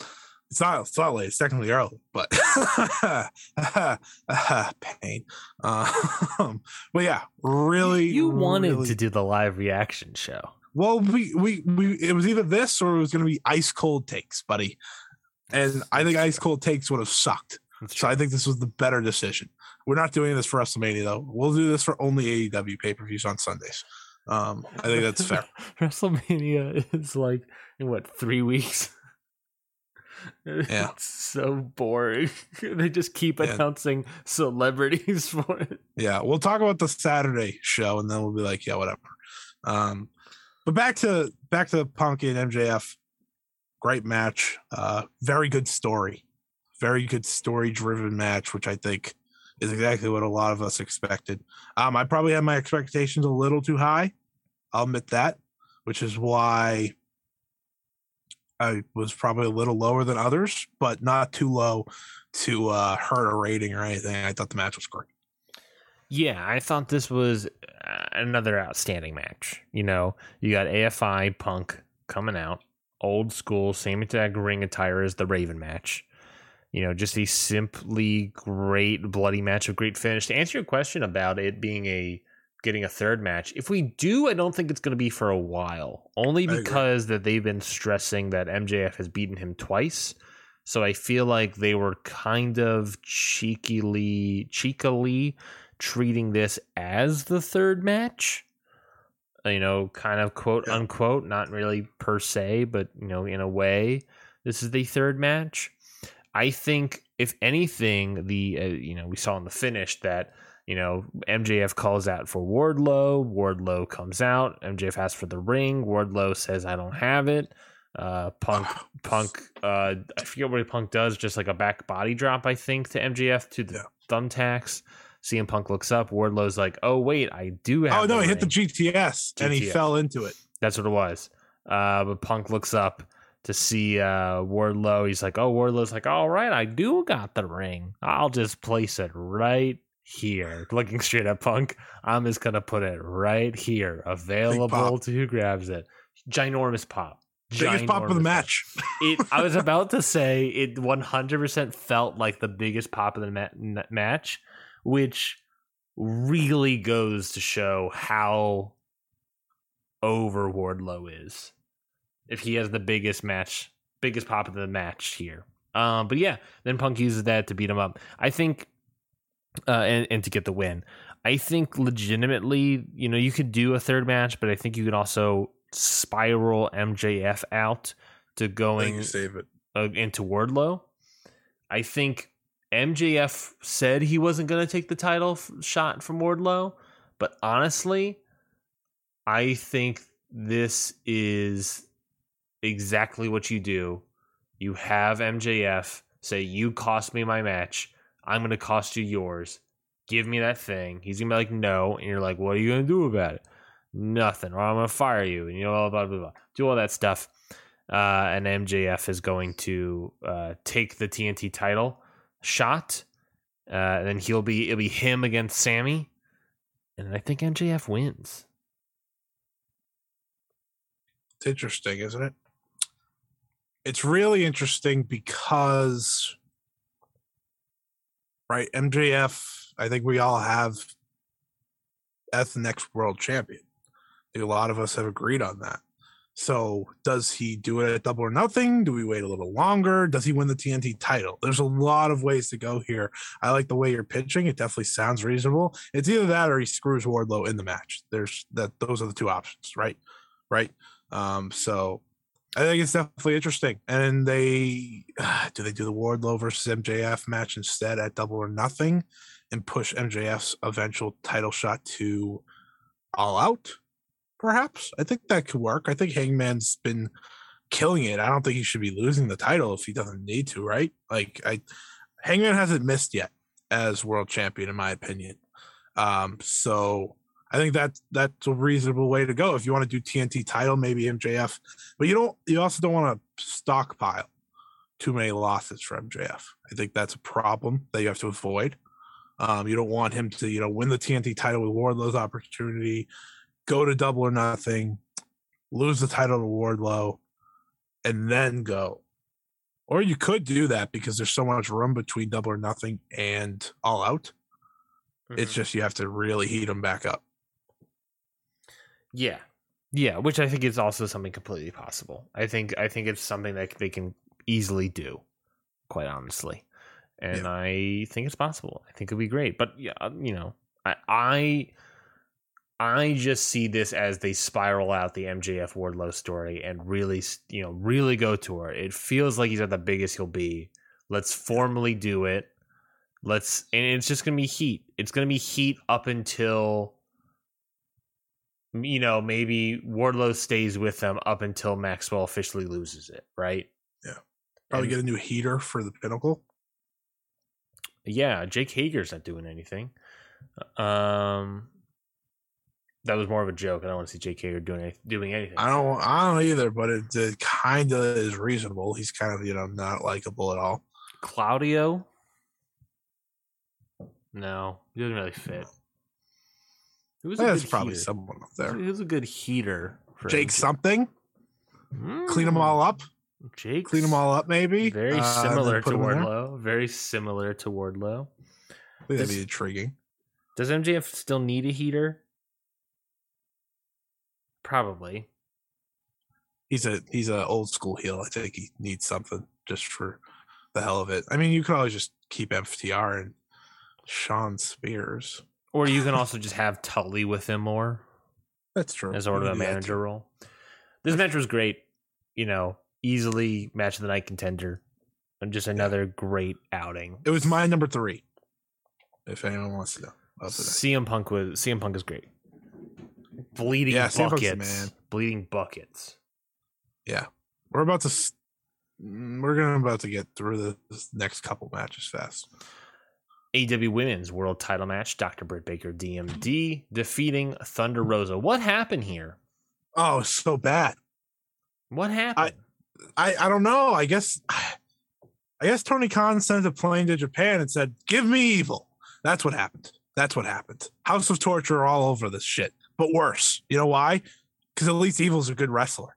It's not. It's not late. It's technically early, but pain. Um, but yeah, really. You, wanted really, to do the live reaction show. Well, we we we. It was either this or it was going to be ice cold takes, buddy. And I think ice cold takes would have sucked. So I think this was the better decision. We're not doing this for WrestleMania though. We'll do this for only AEW pay per views on Sundays. Um, I think that's fair. WrestleMania is like in what three weeks? Yeah, it's so boring. they just keep yeah. announcing celebrities for it. Yeah, we'll talk about the Saturday show, and then we'll be like, yeah, whatever. Um, but back to back to Punk and MJF. Great match. Uh, very good story. Very good story driven match, which I think is exactly what a lot of us expected. Um, I probably had my expectations a little too high. I'll admit that, which is why I was probably a little lower than others, but not too low to uh, hurt a rating or anything. I thought the match was great. Yeah, I thought this was uh, another outstanding match. You know, you got AFI Punk coming out, old school, same exact ring attire as the Raven match you know, just a simply great bloody match of great finish. To answer your question about it being a getting a third match, if we do, I don't think it's going to be for a while. Only because that they've been stressing that MJF has beaten him twice. So I feel like they were kind of cheekily, cheekily treating this as the third match. You know, kind of quote unquote, not really per se, but you know, in a way, this is the third match. I think if anything, the uh, you know we saw in the finish that you know MJF calls out for Wardlow. Wardlow comes out. MJF asks for the ring. Wardlow says, "I don't have it." Uh, Punk, Punk, uh, I forget what Punk does, just like a back body drop, I think, to MJF to the yeah. thumbtacks. CM Punk looks up. Wardlow's like, "Oh wait, I do have." Oh no, he hit the GTS, GTS, and he fell into it. That's what it was. Uh, but Punk looks up to see uh, Wardlow. He's like, oh, Wardlow's like, all right, I do got the ring. I'll just place it right here. Looking straight at Punk, I'm just gonna put it right here, available to who grabs it. Ginormous pop, Biggest pop of the ginormous match. it, I was about to say it 100% felt like the biggest pop of the ma- match, which really goes to show how over Wardlow is. If he has the biggest match, biggest pop of the match here. Um, but yeah, then Punk uses that to beat him up. I think, uh, and, and to get the win. I think legitimately, you know, you could do a third match, but I think you could also spiral MJF out to going save it. uh, into Wardlow. I think MJF said he wasn't going to take the title f- shot from Wardlow, but honestly, I think this is exactly what you do. You have MJF say, You cost me my match. I'm going to cost you yours. Give me that thing. He's going to be like, No. And you're like, What are you going to do about it? Nothing. Or I'm going to fire you. And you know, blah, blah, blah, blah. Do all that stuff uh, and MJF is going to uh, take the TNT title shot. Uh, and then he'll be it'll be him against Sammy, and I think MJF wins. It's interesting, isn't it? It's really interesting because, right, MJF, I think we all have as the next world champion. A lot of us have agreed on that. So, does he do it at double or nothing? Do we wait a little longer? Does he win the TNT title? There's a lot of ways to go here. I like the way you're pitching. It definitely sounds reasonable. It's either that or he screws Wardlow in the match. There's that. Those are the two options, right? Right. Um, so I think it's definitely interesting. And they do they do the Wardlow versus MJF match instead at double or nothing and push MJF's eventual title shot to all out? Perhaps. I think that could work. I think Hangman's been killing it. I don't think he should be losing the title if he doesn't need to, right? Like I Hangman hasn't missed yet as world champion, in my opinion. Um, so I think that that's a reasonable way to go. If you want to do TNT title, maybe MJF, but you don't. You also don't want to stockpile too many losses for MJF. I think that's a problem that you have to avoid. Um, you don't want him to, you know, win the TNT title with Wardlow's opportunity, go to double or nothing, lose the title to Wardlow, and then go. Or you could do that because there's so much room between double or nothing and all out. It's just you have to really heat them back up. Yeah. Yeah, which I think is also something completely possible. I think I think it's something that they can easily do, quite honestly. And Yeah. I think it's possible. I think it'd be great. But yeah, uh, you know, I I I just see this as they spiral out the MJF Wardlow story and really, you know, really go to her. It feels like he's at the biggest he'll be. Let's formally do it. Let's and it's just gonna be heat. It's gonna be heat up until you know, maybe Wardlow stays with them up until Maxwell officially loses it, right? Yeah. Probably And- get a new heater for the pinnacle. Yeah, Jake Hager's not doing anything. Um, that was more of a joke. I don't want to see Jake Hager doing any, doing anything. I don't I don't either, but it, it kind of is reasonable. He's kind of, you know, not likable at all. Claudio, no, he doesn't really fit. It was a There's probably heater. someone up He there. was a good heater. For Jake MJ. something. Clean them Mm, all up. Jake, Clean them all up, maybe. Very Uh, similar to put 'em in there. Wardlow. Very similar to Wardlow. I that'd This- be intriguing. Does MJF still need a heater? Probably. He's a he's a old school heel. I think he needs something just for the hell of it. I mean, you could always just keep FTR and Shawn Spears. Or you can also just have Tully with him more That's true. as sort of a can do that manager role. This match was great. You know, easily match of the night contender. And just another great outing. It was my number three. If anyone wants to know. CM Punk was CM Punk is great. Bleeding Yeah, CM Punk's the buckets. man. Bleeding buckets. Yeah, we're about to. mm, We're gonna about to get through the this next couple matches fast. AW Women's World Title match. Dr. Britt Baker, DMD, defeating Thunder Rosa. What happened here? Oh, so bad. What happened? I I don't know. I guess I guess Tony Khan sent a plane to Japan and said, "Give me evil." That's what happened. That's what happened. House of Torture all over this shit, but worse. You know why? Because at least Evil's a good wrestler.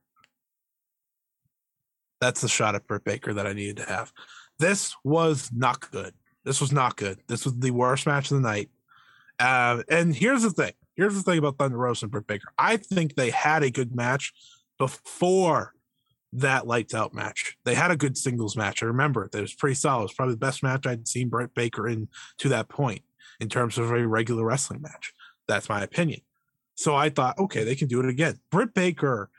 That's the shot at Britt Baker that I needed to have. This was not good. This was not good. This was the worst match of the night. Uh, and here's the thing. Here's the thing about Thunder Rosa and Britt Baker. I think they had a good match before that lights out match. They had a good singles match. I remember it. It was pretty solid. It was probably the best match I'd seen Britt Baker in to that point in terms of a regular wrestling match. That's my opinion. So I thought, okay, they can do it again. Britt Baker,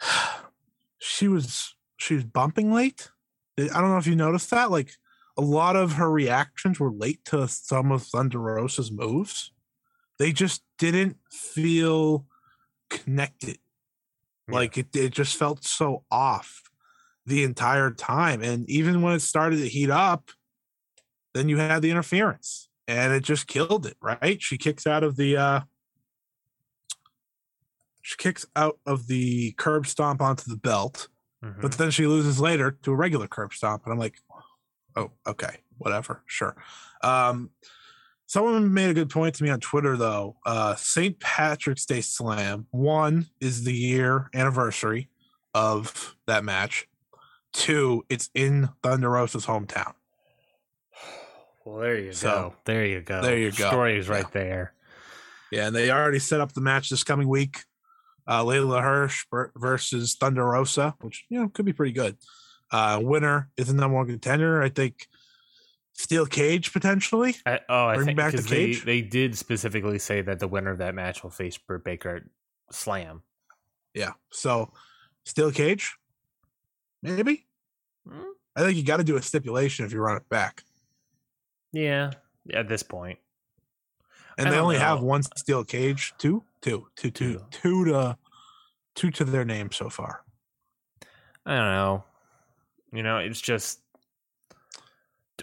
she was she was bumping late. I don't know if you noticed that. Like a lot of her reactions were late to some of Thunder Rosa's moves. They just didn't feel connected. Yeah. Like it, it just felt so off the entire time. And even when it started to heat up, then you had the interference and it just killed it, right? She kicks out of the uh she kicks out of the curb stomp onto the belt, Mhm. but then she loses later to a regular curb stomp. And I'm like, oh, okay, whatever, sure. Um someone made a good point to me on Twitter though. Uh St. Patrick's Day Slam, one is the year anniversary of that match. Two, it's in Thunder Rosa's hometown. well, there you So, go. There you go. there you go. Story is Yeah. right there. Yeah, and they already set up the match this coming week. Uh, Leyla Hirsch versus Thunder Rosa, which you know could be pretty good. Uh, winner is the number one contender. I think Steel Cage potentially. I, oh, I Bring think back the 'cause they, cage? they did specifically say that the winner of that match will face Britt Baker at Slam. Yeah, so Steel Cage, maybe. Hmm? I think you got to do a stipulation if you run it back, Yeah, at this point. and I they only have one Steel Cage, two, two, two, two, Two. two to two to their name so far. I don't know. You know, it's just.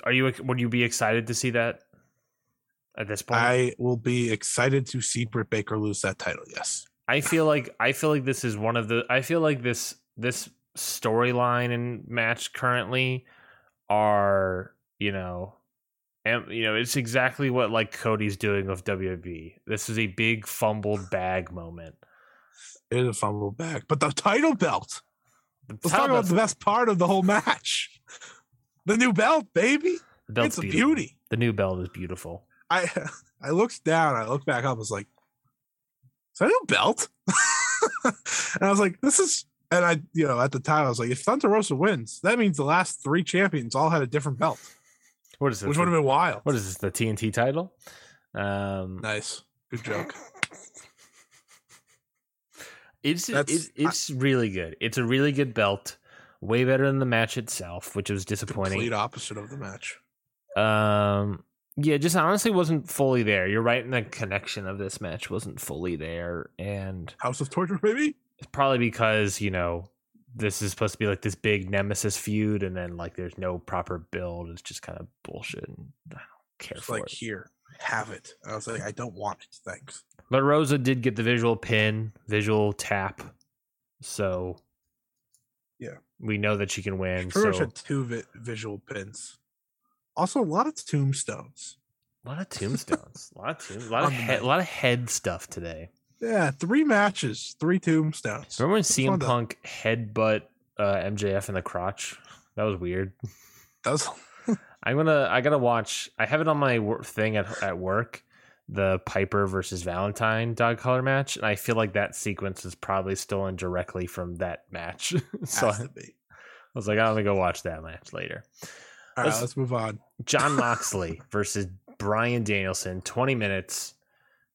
Are you? Would you be excited to see that at this point? I will be excited to see Britt Baker lose that title. Yes. I feel like I feel like this is one of the I feel like this this storyline and match currently are you know and you know it's exactly what like Cody's doing with WWE. This is a big fumbled bag moment. It is a fumble back, but the title belt. Let's talk about the best part of the whole match. The new belt, baby. the belt's it's a beauty. The new belt is beautiful. I I looked down, I looked back up, I was like, is that a new belt? and I was like, this is and I, you know, at the time I was like, if Thunder Rosa wins, that means the last three champions all had a different belt, What is this? which would have been wild. what is this? The TNT title? Um, Nice. Good joke. It's That's- it's, it's really good. It's a really good belt. Way better than the match itself, which was disappointing. Complete opposite of the match. Um, yeah, just honestly wasn't fully there. You're right, in the connection of this match wasn't fully there, and House of Torture, maybe. it's probably because you know this is supposed to be like this big nemesis feud, and then like there's no proper build. It's just kind of bullshit, and I don't care It's for like it. here, have it. I was like, I don't want it. Thanks. But Rosa did get the visual pin, visual tap, so Yeah. we know that she can win. Pretty much So had two vi- visual pins. Also, a lot of tombstones. a lot of tombstones, a lot of tombs, a lot of head, a lot of head stuff today. Yeah, three matches, three tombstones. Remember when CM fun to- Punk headbutt uh, MJF in the crotch? That was weird. That was I'm gonna I gotta watch. I have it on my thing at at work. The Piper versus Valentine dog collar match, and I feel like that sequence is probably stolen directly from that match. so I has to be. was like, I'm gonna go watch that match later. All right, let's- let's move on. Jon Moxley versus Bryan Danielson, 20 minutes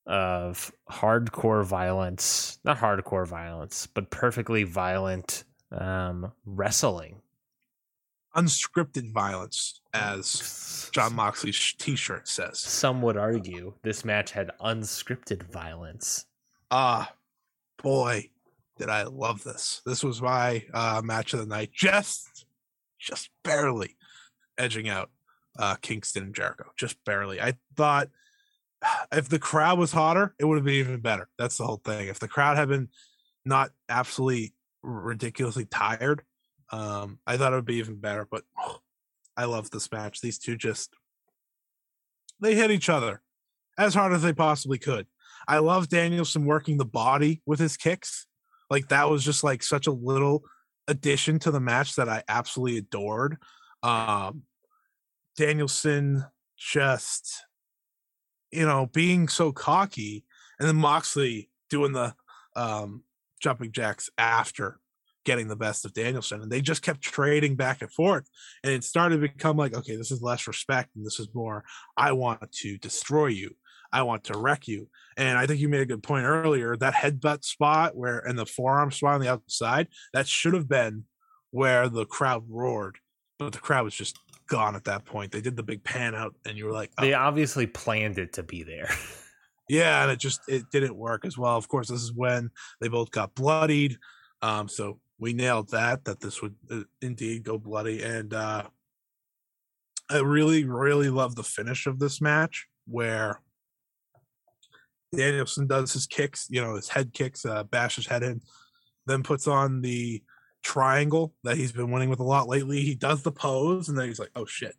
of hardcore violence, not hardcore violence, but perfectly violent um, wrestling. Unscripted violence, as Jon Moxley's T-shirt says. Some would argue this match had unscripted violence. Ah, boy, did I love this. This was my uh, match of the night, just, just barely edging out uh, Kingston and Jericho, just barely. I thought if the crowd was hotter, it would have been even better. That's the whole thing. If the crowd had been not absolutely ridiculously tired, um, I thought it would be even better. But oh, I love this match. These two just they hit each other as hard as they possibly could. I love Danielson working the body with his kicks. Like that was just like such a little addition to the match that I absolutely adored. Um, Danielson just, you know, being so cocky, and then Moxley doing the um, jumping jacks after getting the best of Danielson. And they just kept trading back and forth. And it started to become like, okay, this is less respect and this is more, I want to destroy you. I want to wreck you. And I think you made a good point earlier. That headbutt spot where and the forearm spot on the outside, that should have been where the crowd roared. But the crowd was just gone at that point. They did the big pan out and you were like, oh. They obviously planned it to be there. yeah, and it just it didn't work as well. Of course, this is when they both got bloodied. Um, so we nailed that that this would uh, indeed go bloody and uh i really really love the finish of this match where danielson does his kicks you know his head kicks uh bash his head in then puts on the triangle that he's been winning with a lot lately. He does the pose and then he's like oh shit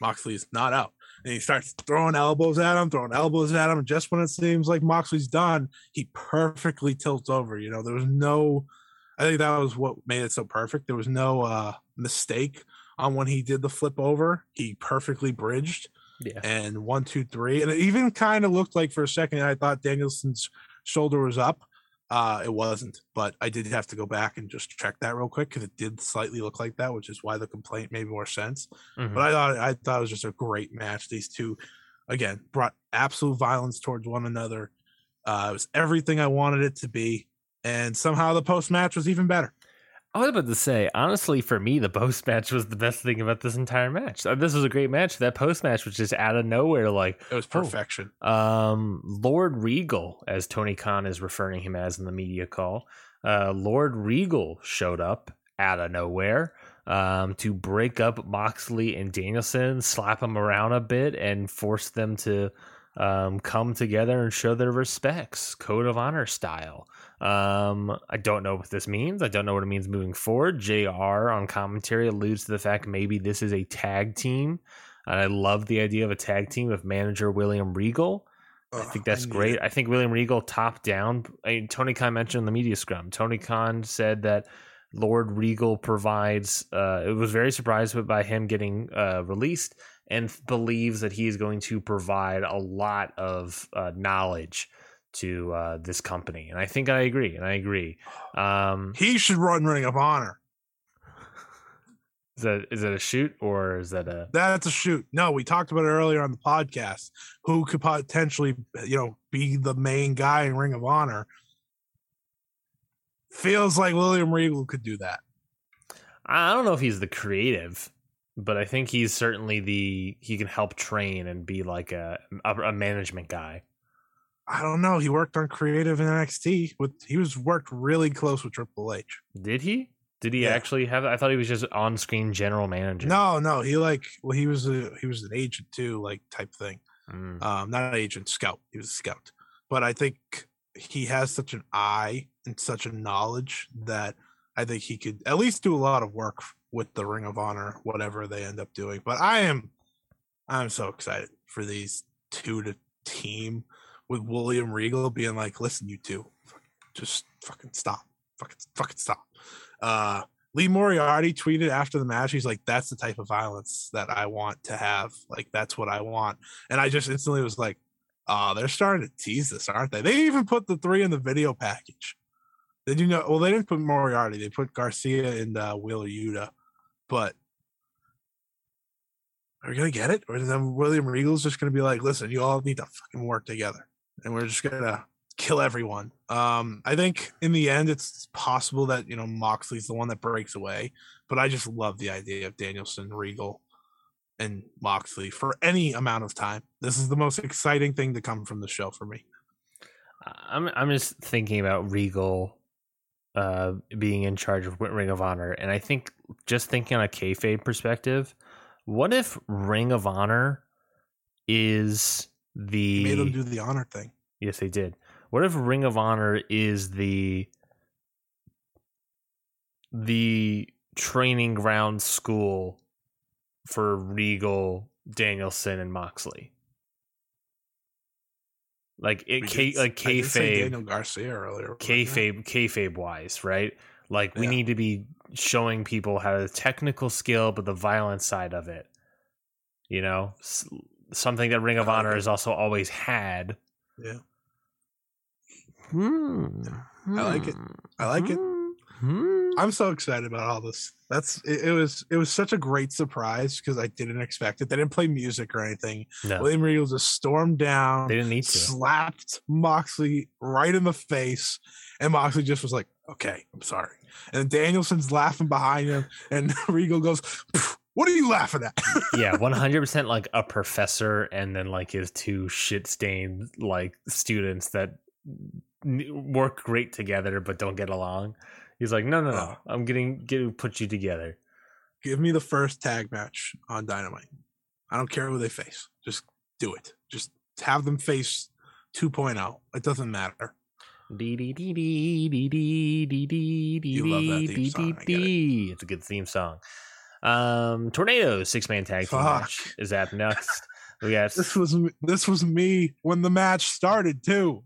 moxley's not out. And he starts throwing elbows at him throwing elbows at him just when it seems like moxley's done he perfectly tilts over you know? There was no I think that was what made it so perfect. There was no uh, mistake on when he did the flip over. He perfectly bridged. Yeah. And one, two, three. And it even kind of looked like for a second I thought Danielson's shoulder was up. Uh, it wasn't, but I did have to go back and just check that real quick because it did slightly look like that, which is why the complaint made more sense. Mm-hmm. But I thought I thought it was just a great match. These two, again, brought absolute violence towards one another. Uh, it was everything I wanted it to be and somehow the post match was even better. I was about to say, honestly, for me, the post match was the best thing about this entire match. Uh, this was a great match. That post match was just out of nowhere. Like it was oh, perfection. Oh, um, Lord Regal, as Tony Khan is referring him as in the media call, uh, Lord Regal showed up out of nowhere um, to break up Moxley and Danielson, slap them around a bit, and force them to um, come together and show their respects, code of honor style. Um, I don't know what this means. I don't know what it means moving forward. JR on commentary alludes to the fact maybe this is a tag team. And I love the idea of a tag team with manager William Regal. I think that's I great. It. I think William Regal top down. I mean, Tony Khan mentioned the media scrum. Tony Khan said that Lord Regal provides. Uh, it was very surprised by him getting uh, released and believes that he is going to provide a lot of uh, knowledge to uh, this company. And I think I agree. And I agree. Um, he should run Ring of Honor. Is that is that a shoot or is that a? That's a shoot. No, we talked about it earlier on the podcast. Who could potentially, you know, be the main guy in Ring of Honor? Feels like William Regal could do that. I don't know if he's the creative, but I think he's certainly the he can help train and be like a a, a management guy. I don't know. He worked on creative in NXT. With he was worked really close with Triple H. Did he? Did he yeah. actually have? I thought he was just on screen general manager. No, no. He like well, he was a he was an agent too, like type thing. Mm. Um, not an agent, scout. He was a scout. But I think he has such an eye and such a knowledge that I think he could at least do a lot of work with the Ring of Honor, whatever they end up doing. But I am, I'm so excited for these two to team with William Regal being like, "Listen, you two, just fucking stop, fucking fucking stop." Uh, Lee Moriarty tweeted after the match, he's like, "That's the type of violence that I want to have. Like, that's what I want." And I just instantly was like, "Oh, they're starting to tease this, aren't they?" They even put the three in the video package. Did you know? Well, they didn't put Moriarty. They put Garcia and uh, Wheeler Yuta, but are we gonna get it, or is then William Regal's just gonna be like, "Listen, you all need to fucking work together." And we're just gonna kill everyone. Um, I think in the end, it's possible that you know Moxley's the one that breaks away, but I just love the idea of Danielson, Regal, and Moxley for any amount of time. This is the most exciting thing to come from the show for me. I'm I'm just thinking about Regal uh, being in charge of Ring of Honor, and I think just thinking on a kayfabe perspective, what if Ring of Honor is the made them do the honor thing. Yes, they did. What if Ring of Honor is the the training ground school for Regal, Danielson, and Moxley? Like it, K, like kayfabe, Daniel Garcia earlier. Kayfabe, kayfabe wise, right? Like we Yeah. need to be showing people how the technical skill, but the violent side of it. You know, something that Ring of Honor has also always had. Yeah. Hmm. I like it. I like it. Hmm. I'm so excited about all this. That's it, it was it was such a great surprise because I didn't expect it. They didn't play music or anything. No, William Regal just stormed down, they didn't need to. slapped Moxley right in the face, and Moxley just was like, "Okay, I'm sorry." And Danielson's laughing behind him, and Regal goes, "Pff, "What are you laughing at?" yeah, one hundred percent like a professor, and then like his two shit stained like students that work great together but don't get along. He's like, no, no, no, Oh. I'm getting getting put you together. Give me the first tag match on Dynamite. I don't care who they face. Just do it. Just have them face 2.0. It doesn't matter. Dee dee dee dee dee dee dee dee dee You love that dee theme dee song, dee I get it. dee. It's a good theme song. Um, Tornado six man tag team Fuck. match is up next. We got This was this was me when the match started too.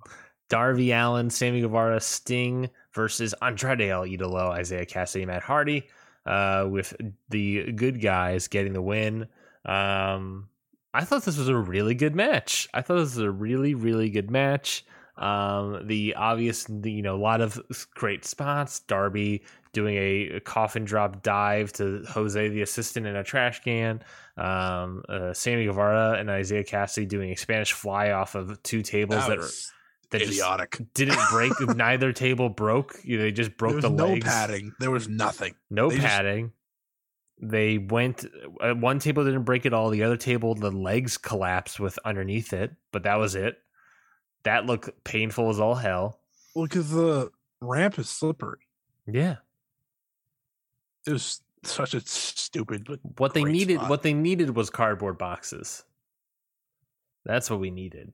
Darby Allin, Sammy Guevara, Sting versus Andrade El Idolo, Isiah Kassidy, Matt Hardy, uh, with the good guys getting the win. Um, I thought this was a really good match. I thought this was a really, really good match. Um, the obvious, the, you know, a lot of great spots. Darby doing a, a coffin drop dive to Jose, the assistant, in a trash can. Um, uh, Sammy Guevara and Isiah Kassidy doing a Spanish fly off of two tables That that, was that just idiotic. didn't break. neither table broke. You know, they just broke there was the no legs. padding. There was nothing. No They just- padding. They went. Uh, one table didn't break at all. The other table, the legs collapsed with underneath it, but that was it. That looked painful as all hell. Well, because the ramp is slippery. Yeah. It was such a stupid, What they needed. spot. What they needed was cardboard boxes. That's what we needed.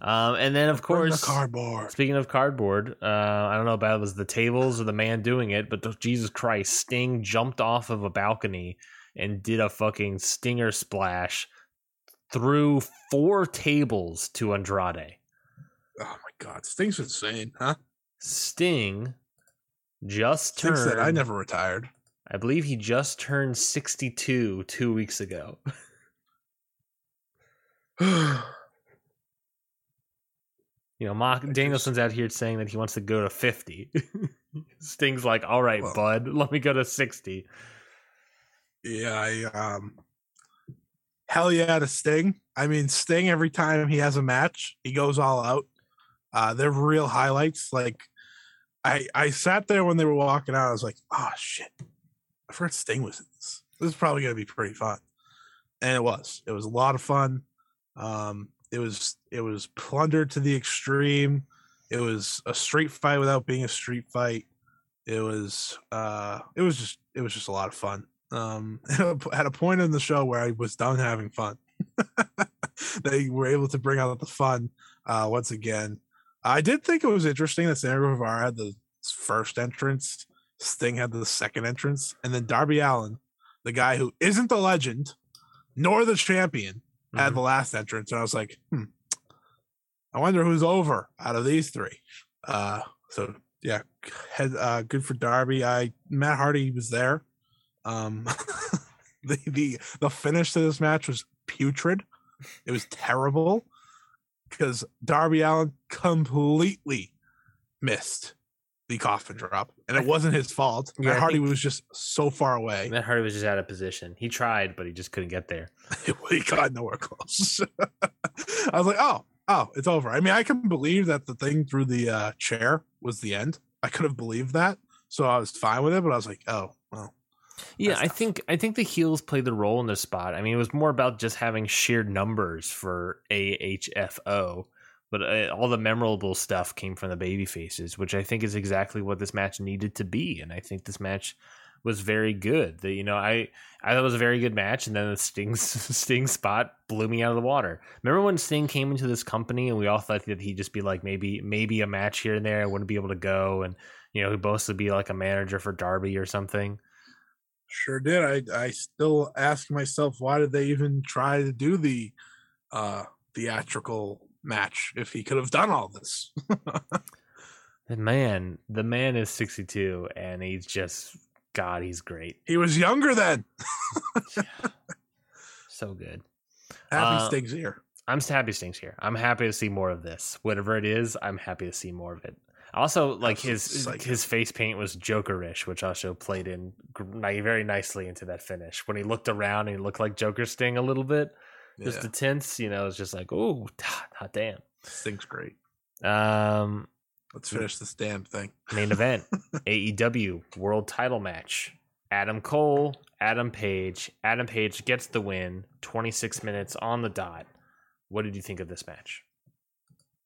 Um, and then of bring the course, cardboard. Speaking of cardboard, uh, I don't know about it was the tables or the man doing it, but Jesus Christ, Sting jumped off of a balcony and did a fucking stinger splash through four tables to Andrade. Oh my god, Sting's insane, huh? Sting just turned. said I never retired. I believe he just turned sixty-two two weeks ago. You know, Mock Danielson's out here saying that he wants to go to fifty. Sting's like, "All right, Well- bud, let me go to 60. yeah, I um hell yeah to Sting. I mean Sting every time he has a match, he goes all out. Uh they're real highlights. Like I I sat there when they were walking out, I was like, oh shit. I forgot Sting was in this. This is probably gonna be pretty fun. And it was. It was a lot of fun. Um it was it was plundered to the extreme. It was a street fight without being a street fight. It was uh it was just it was just a lot of fun. Um at a point in the show where I was done having fun. they were able to bring out the fun uh once again. I did think it was interesting that Sammy Guevara had the first entrance, Sting had the second entrance, and then Darby Allin, the guy who isn't the legend nor the champion, had Mhm. the last entrance, and I was like, hmm, I wonder who's over out of these three. Uh, so yeah, head, uh, good for Darby. I Matt Hardy was there. Um, the the the finish to this match was putrid. It was terrible because Darby Allin completely missed the coffin drop, and it wasn't his fault. Yeah, Matt Hardy was just so far away. Matt Hardy was just out of position. He tried, but he just couldn't get there. he got nowhere close. I was like, oh, oh, it's over. I mean, I can believe that the thing through the uh, chair was the end. I could have believed that, so I was fine with it. But I was like, oh, well, Yeah, I think I think the heels played the role in this spot. I mean, it was more about just having sheer numbers for AHFO, but uh, all the memorable stuff came from the baby faces, which I think is exactly what this match needed to be. And I think this match was very good. The, you know, I I thought it was a very good match, and then the Sting Sting spot blew me out of the water. Remember when Sting came into this company, and we all thought that he'd just be like maybe maybe a match here and there, I wouldn't be able to go, and you know, he'd mostly be like a manager for Darby or something. Sure did. I I still ask myself why did they even try to do the uh theatrical match if he could have done all this? The man, the man is 62 and he's just God, he's great. He was younger then. so good. Happy Uh, Sting's here. I'm happy Sting's here. I'm happy to see more of this. Whatever it is, I'm happy to see more of it. Also, like his psycho. his face paint was Jokerish, which also played in very nicely into that finish. When he looked around, and he looked like Joker Sting a little bit. Just Yeah, the tints, you know, it's just like, oh, hot damn. Sting's great. Um, Let's finish this damn thing. main event AEW World Title Match. Adam Cole, Adam Page. Adam Page gets the win. 26 minutes on the dot. What did you think of this match?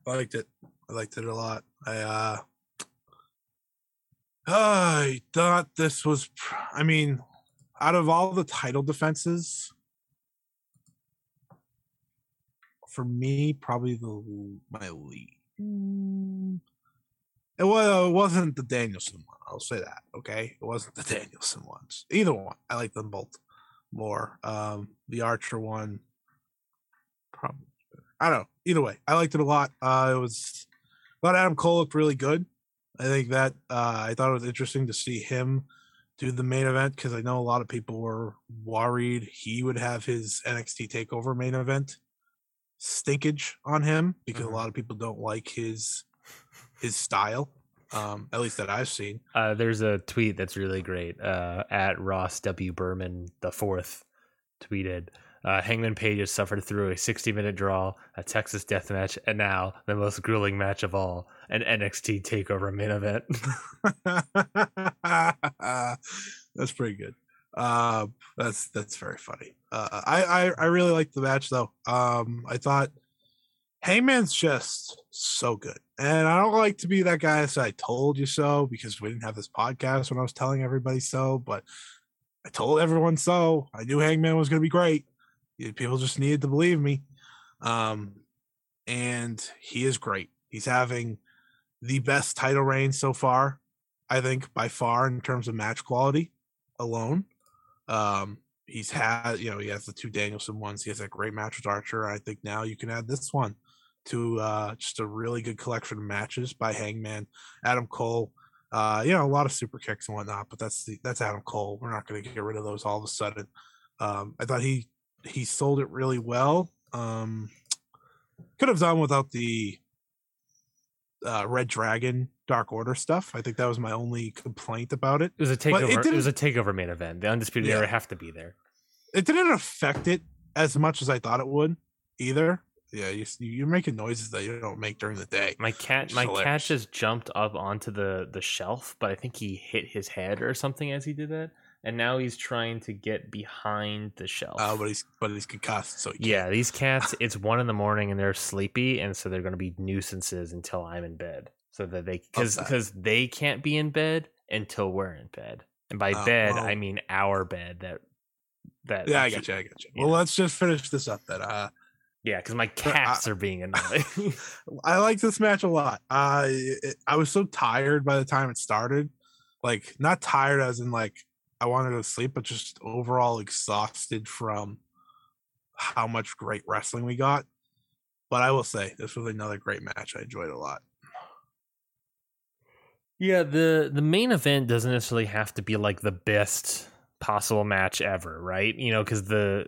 I liked it. I liked it a lot. I uh I thought this was I mean, out of all the title defenses for me, probably the my lead. Mm. It was it wasn't the Danielson one. I'll say that. Okay. It wasn't the Danielson ones. Either one. I like them both more. Um the Archer one probably I don't know. Either way, I liked it a lot. Uh, it was thought Adam Cole looked really good. I think that uh, I thought it was interesting to see him do the main event because I know a lot of people were worried he would have his NXT Takeover main event stinkage on him because Mhm. a lot of people don't like his his style. Um, at least that I've seen. Uh, there's a tweet that's really great. Uh, at Ross W. Berman the fourth tweeted, uh, Hangman Page has suffered through a 60 minute draw, a Texas death match, and now the most grueling match of all, an NXT Takeover main event. that's pretty good. Uh, that's that's very funny. Uh, I, I I really liked the match though. Um, I thought Hangman's just so good, and I don't like to be that guy that said I told you so because we didn't have this podcast when I was telling everybody so, but I told everyone so. I knew Hangman was going to be great. People just needed to believe me. Um, and he is great. He's having the best title reign so far, I think, by far in terms of match quality alone. Um, he's had, you know, he has the two Danielson ones. He has that great match with Archer. I think now you can add this one to uh, just a really good collection of matches by Hangman, Adam Cole. Uh, you know, a lot of super kicks and whatnot, but that's the that's Adam Cole. We're not going to get rid of those all of a sudden. Um, I thought he he sold it really well. Um, could have done without the uh, Red Dragon Dark Order stuff. I think that was my only complaint about it. It was a it takeover. It, didn't- was a takeover main event. The undisputed Yeah. era have to be there. It didn't affect it as much as I thought it would either. Yeah, you, you're making noises that you don't make during the day. My cat, my cat just jumped up onto the the shelf, but I think he hit his head or something as he did that, and now he's trying to get behind the shelf. Uh, but he's but he's concussed, so yeah, these cats. It's one in the morning and they're sleepy, and so they're going to be nuisances until I'm in bed, so that they because because they can't be in bed until we're in bed, and by Oh, bed well. I mean our bed. That that Yeah, I got you. I got you. Yeah. Well, let's just finish this up then. Uh, Yeah, because my I- cats are being annoying. I like this match a lot. Uh, it, I was so tired by the time it started. Like, not tired as in like I wanted to sleep, but just overall exhausted from how much great wrestling we got. But I will say this was another great match. I enjoyed a lot. Yeah, the the main event doesn't necessarily have to be like the best possible match ever, right? You know, because the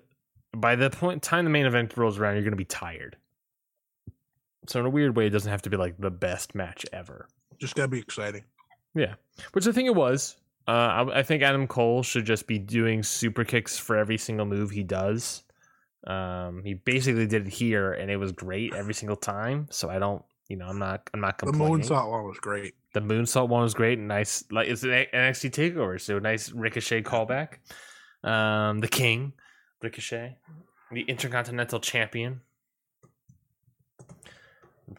by the point time the main event rolls around, you're going to be tired. So in a weird way, it doesn't have to be like the best match ever, Just gotta be exciting. Yeah, which I think it was. Uh, I, I think Adam Cole should just be doing super kicks for every single move he does. Um, he basically did it here, and it was great every single time. So I don't, you know, I'm not, I'm not complaining. The moonsault one was great. The moonsault one was great. Nice, like it's an NXT takeover, so a nice Ricochet callback. Um, the King, Ricochet, the Intercontinental Champion,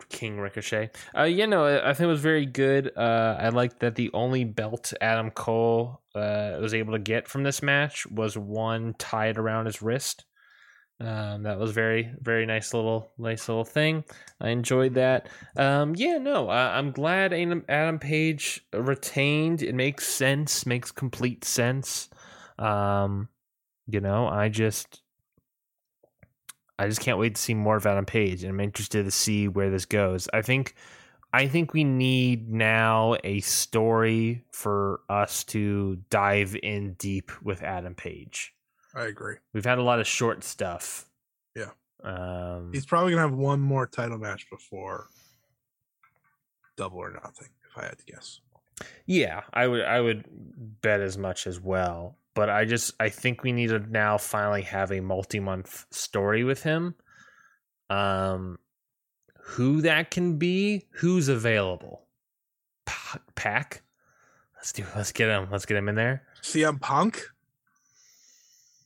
King Ricochet. Uh, yeah, no, I I think it was very good. Uh, I like that the only belt Adam Cole uh was able to get from this match was one tied around his wrist. Um, that was very, very nice little, nice little thing. I enjoyed that. Um, yeah, no, uh, I'm glad Adam, Adam Page retained. It makes sense, makes complete sense. Um, you know, I just, I just can't wait to see more of Adam Page, and I'm interested to see where this goes. I think I think we need now a story for us to dive in deep with Adam Page. I agree. We've had a lot of short stuff. Yeah. Um, He's probably gonna have one more title match before Double or Nothing, if I had to guess. yeah, I would I would bet as much as well. But I just I think we need to now finally have a multi-month story with him. Um who that can be, who's available. Pa- PAC. Let's do let's get him. Let's get him in there. CM Punk,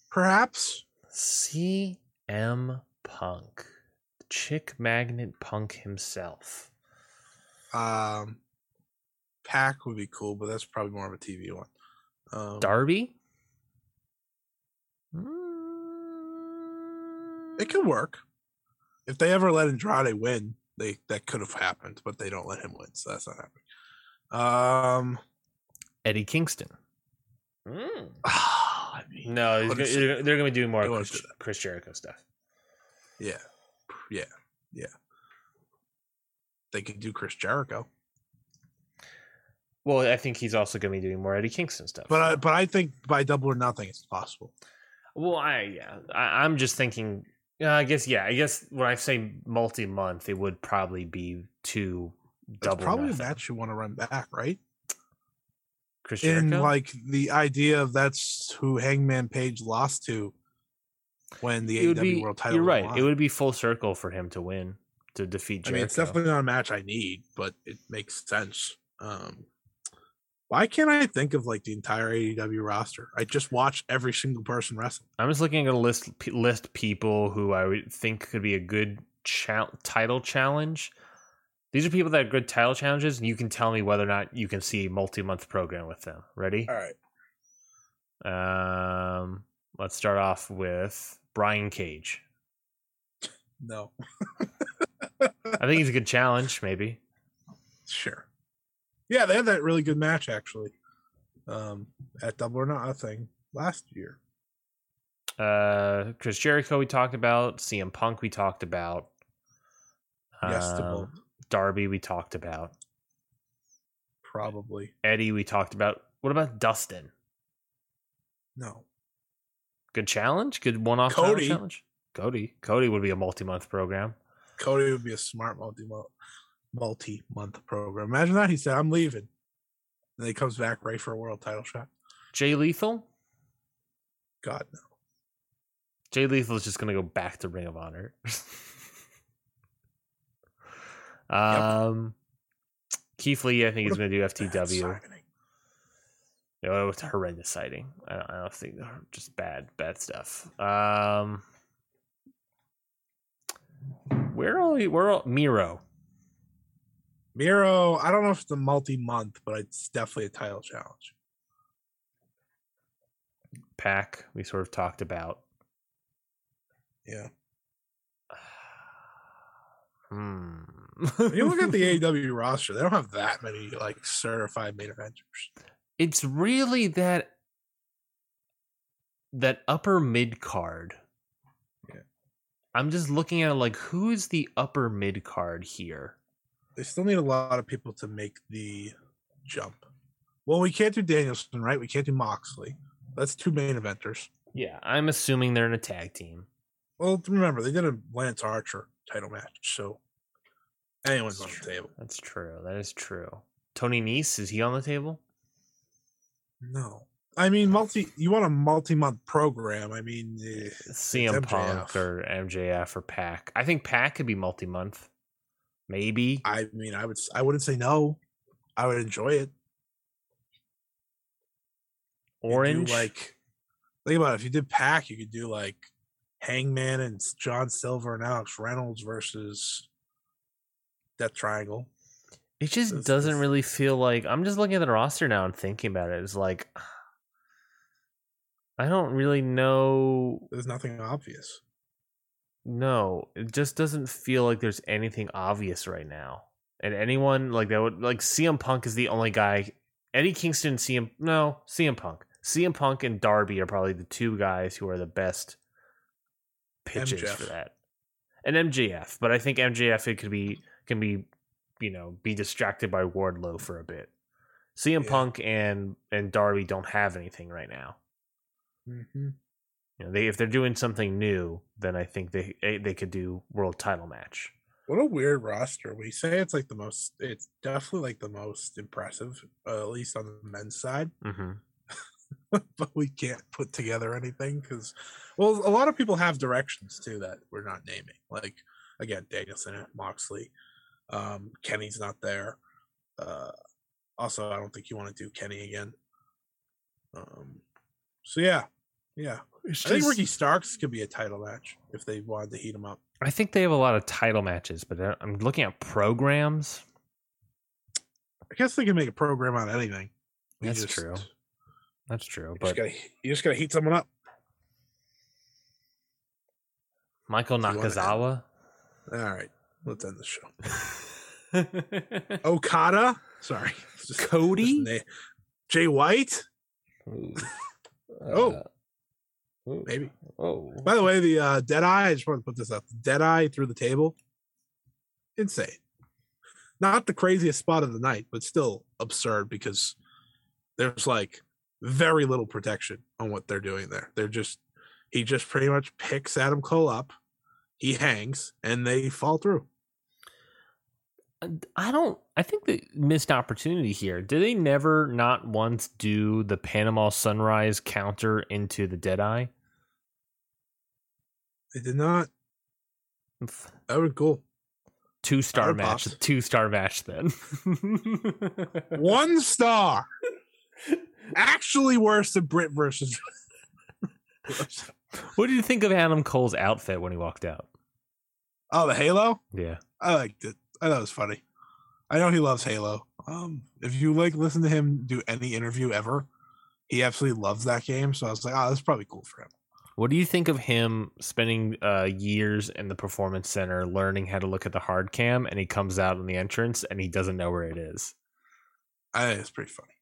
perhaps. CM Punk. Chick Magnet Punk himself. Um, PAC would be cool, but that's probably more of a TV one. Um, Darby? It could work if they ever let Andrade win. They that could have happened, but they don't let him win, so that's not happening. Um, Eddie Kingston. Mm. I mean, No, he's gonna- they're, they're going to do more Chris, do. Chris Jericho stuff. yeah, yeah, yeah. They could do Chris Jericho, Well, I think he's also going to be doing more Eddie Kingston stuff. but I, but I think by Double or Nothing, it's possible. Well, I yeah, I, I'm just thinking. Yeah, I guess yeah. I guess when I say multi-month, it would probably be two That's double. probably nothing. a match you want to run back, right? Chris Jericho. in like the idea of that's who Hangman Page lost to when the AEW be. World Title. You're right. won. It would be full circle for him to win to defeat I mean, it's definitely not a match I need, but it makes sense. Um, why can't I think of like the entire AEW roster? I just watch every single person wrestle. I'm just looking at a list list people who I would think could be a good cha- title challenge. These are people that are good title challenges, and you can tell me whether or not you can see a multi-month program with them. Ready? All right. Um, let's start off with Brian Cage. No. I think he's a good challenge, maybe. Sure. Yeah, they had that really good match actually. Um, at Double or Nothing last year. Uh, Chris Jericho, we talked about. CM Punk, we talked about. Yes, Um. Darby, we talked about. Probably. Eddie, we talked about. What about Dustin? No. Good challenge. Good one-off Cody. challenge. Cody. Cody would be a multi-month program. Cody would be a smart multi multi month program. Imagine that. He said, I'm leaving. And he comes back right for a world title shot. Jay Lethal. God no. Jay Lethal is just going to go back to Ring of Honor. um, Keith Lee, I think, What a going to do FTW. signing. Oh, it's horrendous sighting. I don't, I don't think just bad, bad stuff. Um, where are we? Where are Miro? Miro, I don't know if it's a multi month, but it's definitely a title challenge. PAC. We sort of talked about. Yeah. Hmm. You look at the AEW roster, they don't have that many like certified main eventers. it's really that that upper mid card. Yeah. I'm just looking at it like who is the upper mid card here? They still need a lot of people to make the jump. Well, we can't do Danielson, right? We can't do Moxley. That's two main eventers. Yeah, I'm assuming they're in a tag team. Well, remember they did a Lance Archer title match, so anyone's on That's the table. That's true. That is true. Tony Nese is he on the table? No, I mean multi. You want a multi-month program? I mean, eh, CM Punk or MJF or PAC. I think PAC could be multi month. Maybe. I mean, I would. I wouldn't say no. I would enjoy it. Orange. like, think about it. If you did PAC, you could do like Hangman and John Silver and Alex Reynolds versus Death Triangle. It just This doesn't is- really feel like I'm just looking at the roster now and thinking about it. It's like I don't really know. There's nothing obvious. No, it just doesn't feel like there's anything obvious right now. And anyone like that would like CM Punk is the only guy. Eddie Kingston, CM no CM Punk, CM Punk and Darby are probably the two guys who are the best pitches MJF. for that. And MJF, but I think MJF it could be can be you know be distracted by Wardlow for a bit. CM Yeah. Punk and and Darby don't have anything right now. Mm-hmm. You know, they if they're doing something new, then I think they eh, they could do world title match. What a weird roster. We say it's like the most. It's definitely like the most impressive, uh, at least on the men's side. hmm but we can't put together anything because, well, a lot of people have directions too that we're not naming. Like again, Danielson, Moxley, um, Kenny's not there. Uh, also, I don't think you want to do Kenny again. Um, so yeah, yeah. It's I think Ricky Starks could be a title match if they wanted to heat him up. I think they have a lot of title matches, but uh, I'm looking at programs. I guess they can make a program on anything. We That's just- true. That's true, You just, but gotta, you just gotta heat someone up. Michael Do you wanna Nakazawa. All right, let's end the show. Okada, sorry, Just- Cody. just Jay White, Oh. Uh, ooh. maybe. Oh. By the way, the uh, Dead Eye. I just want to put this up. Dead Eye through the table, insane. Not the craziest spot of the night, but still absurd because there's like very little protection on what they're doing there. They're just he just pretty much picks Adam Cole up, he hangs, and they fall through. I don't. I think the missed opportunity here. Did they never not once do the Panama Sunrise counter into the Deadeye? They did not. That would be cool. Two star match. Two star match. Then One star. Actually, worse than Britt versus. What did you think of Adam Cole's outfit when he walked out? oh, the Halo. Yeah. I liked it. I thought it was funny. I know he loves Halo. Um, if you like listen to him do any interview ever, he absolutely loves that game. So I was like, oh, that's probably cool for him. What do you think of him spending uh, years in the performance center learning how to look at the hard cam and he comes out in the entrance and he doesn't know where it is? I think it's pretty funny.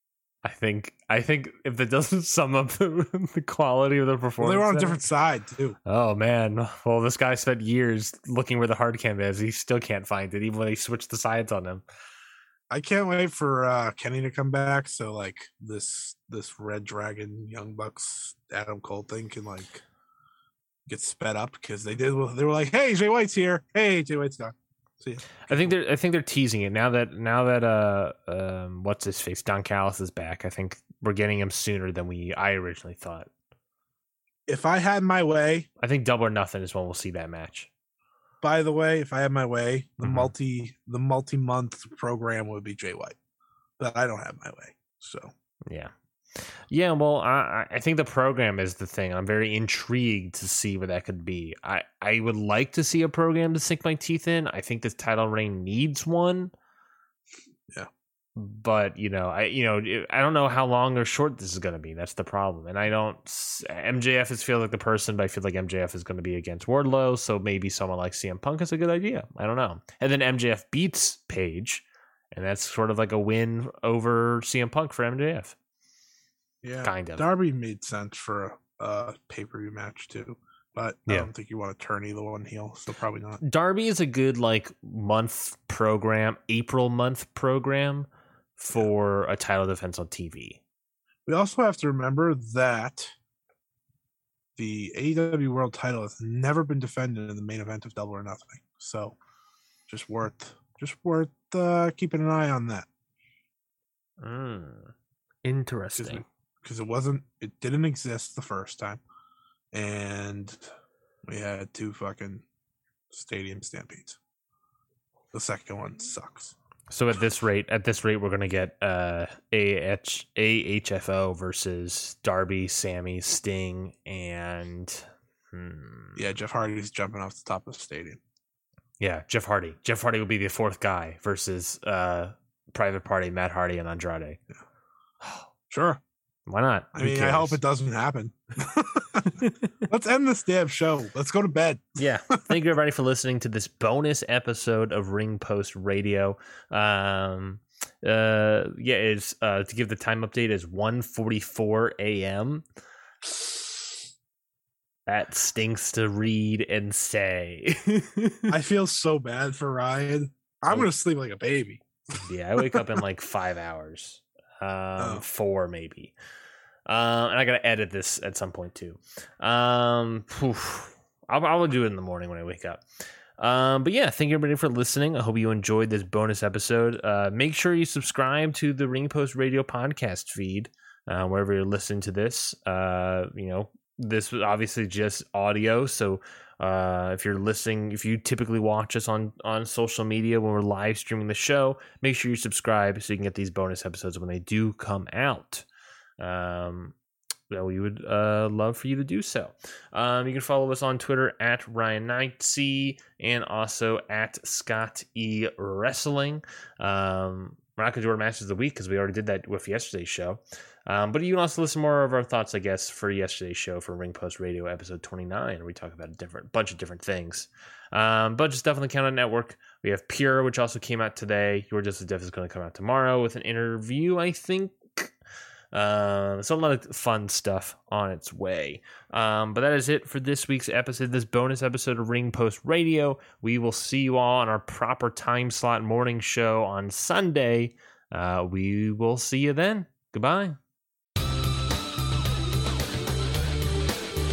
I think I think if that doesn't sum up the, the quality of the performance, Well, they were on a different side too. Oh man! Well, this guy spent years looking where the hard cam is. He still can't find it, even when they switched the sides on him. I can't wait for uh Kenny to come back. So like this this Red Dragon Young Bucks Adam Cole thing can like get sped up because they did. They were like, hey, Jay White's here. Hey, Jay White's gone. See, ya. I think they're I think they're teasing it now that now that uh um what's his face Don Callis is back. I think we're getting him sooner than we I originally thought. if I had my way, I think Double or Nothing is when we'll see that match. by the way, if I had my way, the Mhm. multi the multi month program would be Jay White, but I don't have my way. So Yeah. Yeah, well, I, I think the program is the thing. I'm very intrigued to see what that could be. I, I would like to see a program to sink my teeth in. I think this title reign needs one. Yeah. But you know, I you know I don't know how long or short this is going to be. That's the problem. And I don't. MJF is feel like the person, but I feel like MJF is going to be against Wardlow. So maybe someone like CM Punk is a good idea. I don't know. And then MJF beats Page, and that's sort of like a win over CM Punk for MJF. Yeah, Kind of. Darby made sense for a, a pay per view match too, but I Yeah. don't think you want to turn either one heel, so probably not. Darby is a good like month program, April month program for a title defense on TV. We also have to remember that the AEW World Title has never been defended in the main event of Double or Nothing, so just worth just worth uh, keeping an eye on that Mm, interesting. Because it wasn't it didn't exist the first time, and we had two fucking stadium stampedes. The second one sucks. So at this rate, at this rate, we're gonna get uh AH, AHFO versus Darby, Sammy, Sting, and hmm, Yeah, Jeff Hardy's jumping off the top of the stadium. yeah, Jeff Hardy. Jeff Hardy will be the fourth guy versus uh Private Party, Matt Hardy, and Andrade. Sure. Why not? I Who mean, I hope it doesn't happen. Let's end this damn show. Let's go to bed. yeah thank you everybody for listening to this bonus episode of ring post radio um uh yeah it's uh to give the time update is 1:44 a.m that stinks to read and say I feel so bad for Ryan I'm gonna sleep like a baby. yeah, I wake up in like five hours, um, Oh. four maybe. Um, and I gotta edit this at some point too. Um. I'll, I'll do it in the morning when I wake up. Um, but yeah, thank you everybody for listening. I hope you enjoyed this bonus episode. Uh, make sure you subscribe to the Ring Post Radio podcast feed uh, wherever you're listening to this. Uh, you know, this was obviously just audio, so uh, if you're listening, if you typically watch us on on social media when we're live streaming the show, make sure you subscribe so you can get these bonus episodes when they do come out. Um, well, we would uh, love for you to do so. Um, you can follow us on Twitter at Ryan Knightsey and also at Scott E Wrestling. Um, we're not going to do our Masters of the Week because we already did that with yesterday's show. Um, but you can also listen more of our thoughts, I guess, for yesterday's show for Ring Post Radio episode 29, we talk about a different bunch of different things. Um, bunch of stuff on Network. We have Pure, which also came out today. Your Just as Deaf is going to come out tomorrow with an interview, I think. Um, so a lot of fun stuff on its way. Um, but that is it for this week's episode, this bonus episode of Ring Post Radio. We will see you all on our proper time slot morning show on Sunday. Uh, we will see you then. Goodbye.